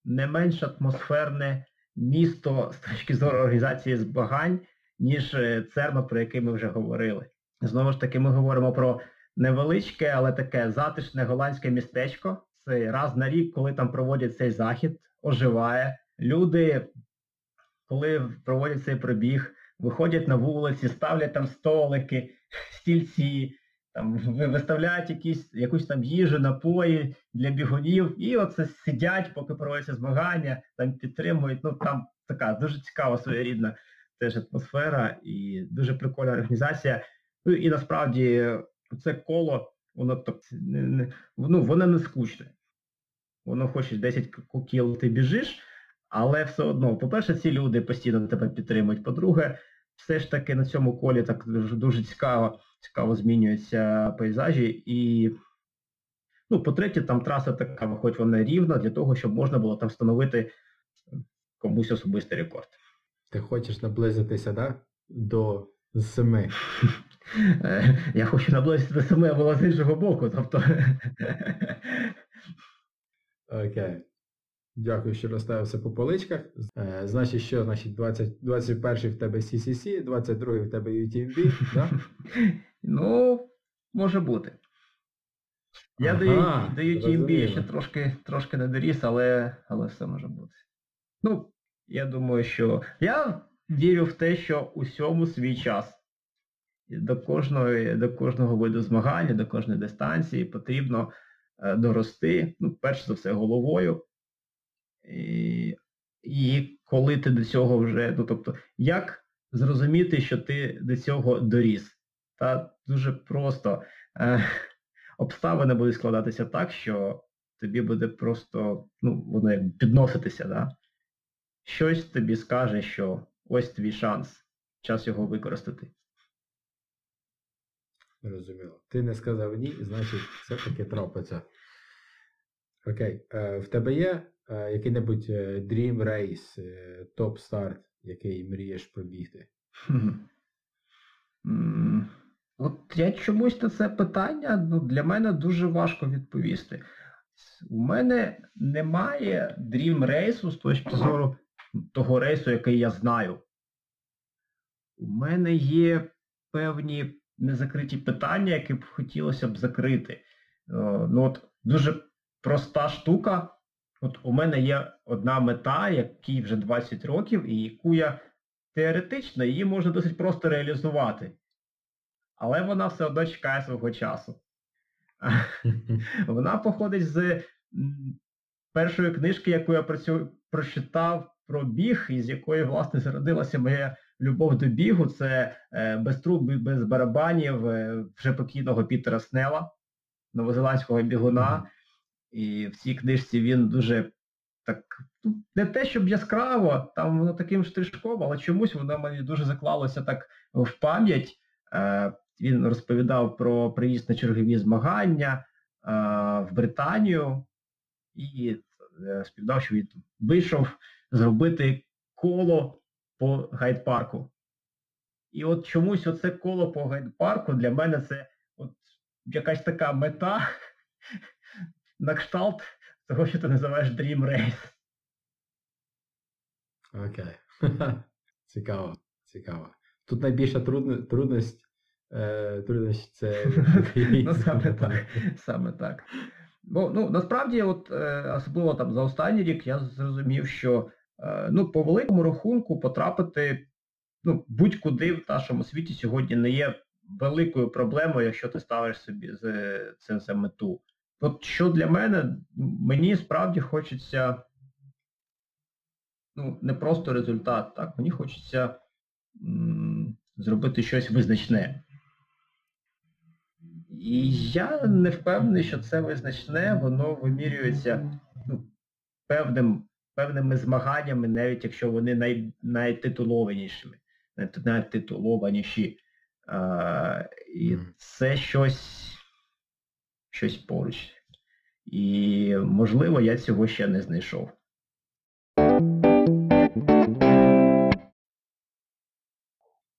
не менш атмосферне місто з точки зору організації збагань, ніж е, Церма, про який ми вже говорили. Знову ж таки, ми говоримо про невеличке, але таке затишне голландське містечко. Це раз на рік, коли там проводять цей захід, оживає. Люди, коли проводять цей пробіг, виходять на вулиці, ставлять там столики, стільці, там виставляють якісь, якусь там їжу, напої для бігунів, і оце сидять, поки проводяться змагання, там підтримують. Ну там така дуже цікава своєрідна теж атмосфера і дуже прикольна організація. Ну і насправді це коло, воно не, ну, воно не скучне. Воно хочеш 10 кіл ти біжиш, але все одно, по-перше, ці люди постійно тебе підтримують. По-друге, все ж таки на цьому колі так дуже, дуже цікаво цікаво змінюються пейзажі. І, ну, по-третє, там траса така, хоч вона рівна, для того, щоб можна було там встановити комусь особистий рекорд. Ти хочеш наблизитися, да? До семи. Я хочу наблизитися до семи, а була з іншого боку. тобто... Окей. Дякую, що розставився по поличках. Е, значить, що, значить, 20, 21 в тебе CCC, 22 в тебе UTMB, да? Ну, може бути. Я ага, до UTMB ще трошки трошки не доріс, але але все може бути. Ну, я думаю, що я вірю в те, що усьому свій час. До кожного, до кожного виду змагання, до кожної дистанції потрібно е, дорости, ну, перш за все, головою. І коли ти до цього вже, ну тобто, як зрозуміти, що ти до цього доріс. Та дуже просто е, обставини будуть складатися так, що тобі буде просто, ну, воно як підноситися, да? щось тобі скаже, що ось твій шанс, час його використати. Розуміло. Ти не сказав ні, значить все таки трапиться. Окей. Е, в тебе є який-небудь е, Dream Race, е, топ старт, який мрієш пробігти? От я чомусь на це питання ну, для мене дуже важко відповісти. У мене немає Dream рейсу з точки зору того рейсу, який я знаю. У мене є певні незакриті питання, які б хотілося б закрити. Ну от Дуже проста штука. От У мене є одна мета, якій вже 20 років, і яку я теоретично її можна досить просто реалізувати. Але вона все одно чекає свого часу. Вона походить з першої книжки, яку я прочитав про біг, і з якої, власне, зародилася моя любов до бігу. Це е, без труб, без барабанів е, вже покійного Пітера Снела, новозеландського бігуна. І в цій книжці він дуже так, ну, не те, щоб яскраво, там воно таким штришком, але чомусь воно мені дуже заклалося так в пам'ять. Е, він розповідав про приїзд на чергові змагання в Британію і співдав, що він вийшов зробити коло по гайд-парку. І от чомусь оце коло по гайд-парку для мене це от якась така мета на кшталт того, що ти називаєш Dream Race. Окей. Цікаво, цікаво. Тут найбільша трудність е, трудність це. Ну, саме так. Саме так. Бо ну, насправді, от, е, особливо там за останній рік я зрозумів, що е, ну, по великому рахунку потрапити ну, будь-куди в нашому світі сьогодні не є великою проблемою, якщо ти ставиш собі це за мету. От що для мене, мені справді хочеться ну, не просто результат, так, мені хочеться м, зробити щось визначне. І я не впевнений, що це визначне, воно вимірюється ну, певним, певними змаганнями, навіть якщо вони най, найтитулованішими, найтитулованіші. А, І це щось щось поруч. І, можливо, я цього ще не знайшов.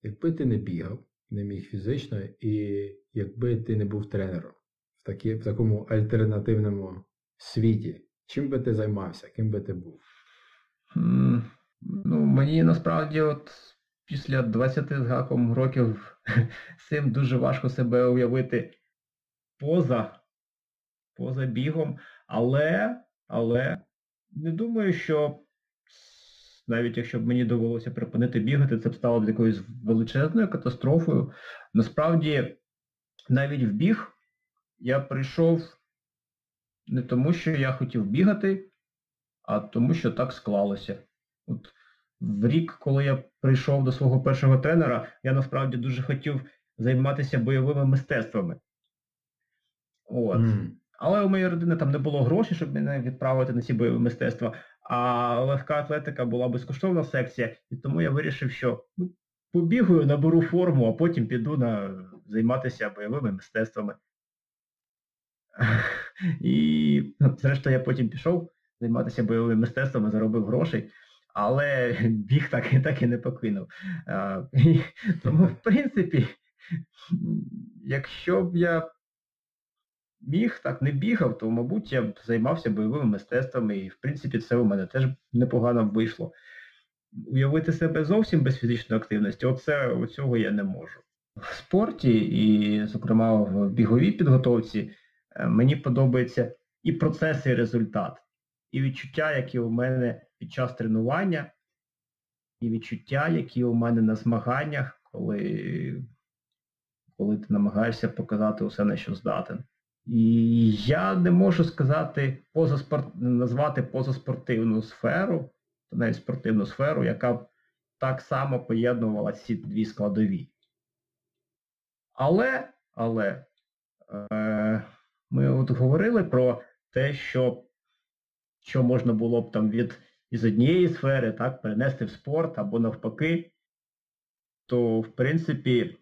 Якби ти не бігав, не міг фізично, і якби ти не був тренером в такі, в такому альтернативному світі, чим би ти займався, ким би ти був? Mm, ну, Мені насправді от після 20 з гаком років цим дуже важко себе уявити поза поза бігом, але, але не думаю, що навіть якщо б мені довелося припинити бігати, це б стало б якоюсь величезною катастрофою. Насправді, навіть в біг я прийшов не тому, що я хотів бігати, а тому, що так склалося. От В рік, коли я прийшов до свого першого тренера, я насправді дуже хотів займатися бойовими мистецтвами. От. Mm. Але у моєї родини там не було грошей, щоб мене відправити на ці бойові мистецтва. А легка атлетика була безкоштовна секція, і тому я вирішив, що ну, побігаю, наберу форму, а потім піду на займатися бойовими мистецтвами. І зрештою я потім пішов займатися бойовими мистецтвами, заробив грошей, але біг так і так і не покинув. А, і, Тому, в принципі, якщо б я міг, так не бігав, то, мабуть, я б займався бойовими мистецтвами, і в принципі це у мене теж непогано вийшло. Уявити себе зовсім без фізичної активності, оце цього я не можу. В спорті і, зокрема, в біговій підготовці е, мені подобається і процес, і результат, і відчуття, які у мене під час тренування, і відчуття, які у мене на змаганнях, коли коли ти намагаєшся показати усе, на що здатен. І я не можу сказати, позаспорт... назвати позаспортивну сферу, навіть спортивну сферу, яка б так само поєднувала ці дві складові. Але, але е, ми от говорили про те, що що можна було б там від із однієї сфери так, перенести в спорт або навпаки, то в принципі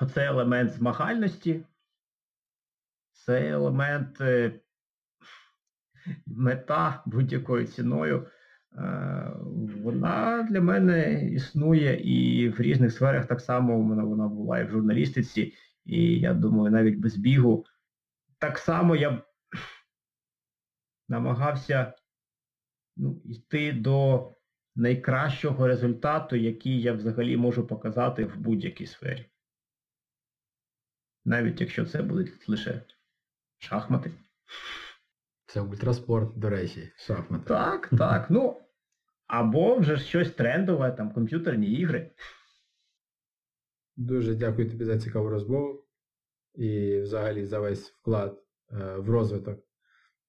оцей елемент змагальності, цей елемент е, мета будь-якою ціною, е, вона для мене існує і в різних сферах так само вона, була і в журналістиці, і я думаю, навіть без бігу. Так само я намагався ну, йти до найкращого результату, який я взагалі можу показати в будь-якій сфері. Навіть якщо це будуть лише шахмати. Це ультраспорт, до речі, шахмати. Так, так. Ну, або вже щось трендове, там комп'ютерні ігри. Дуже дякую тобі за цікаву розмову і взагалі за весь вклад е, в розвиток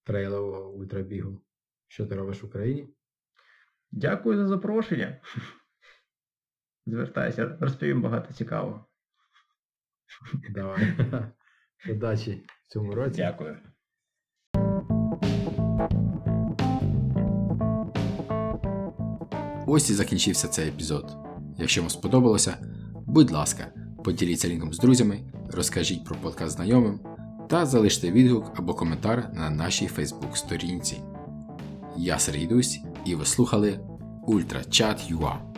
трейлового ультрабігу. Що ти робиш в Україні? Дякую за запрошення. Звертайся, розповім багато цікавого. Давай. Удачі в цьому році. Дякую. Ось і закінчився цей епізод. Якщо вам сподобалося, будь ласка, поділіться лінком з друзями, розкажіть про подкаст знайомим та залиште відгук або коментар на нашій Фейсбук сторінці. Я Сергій Дусь і ви слухали Ультрачат.ua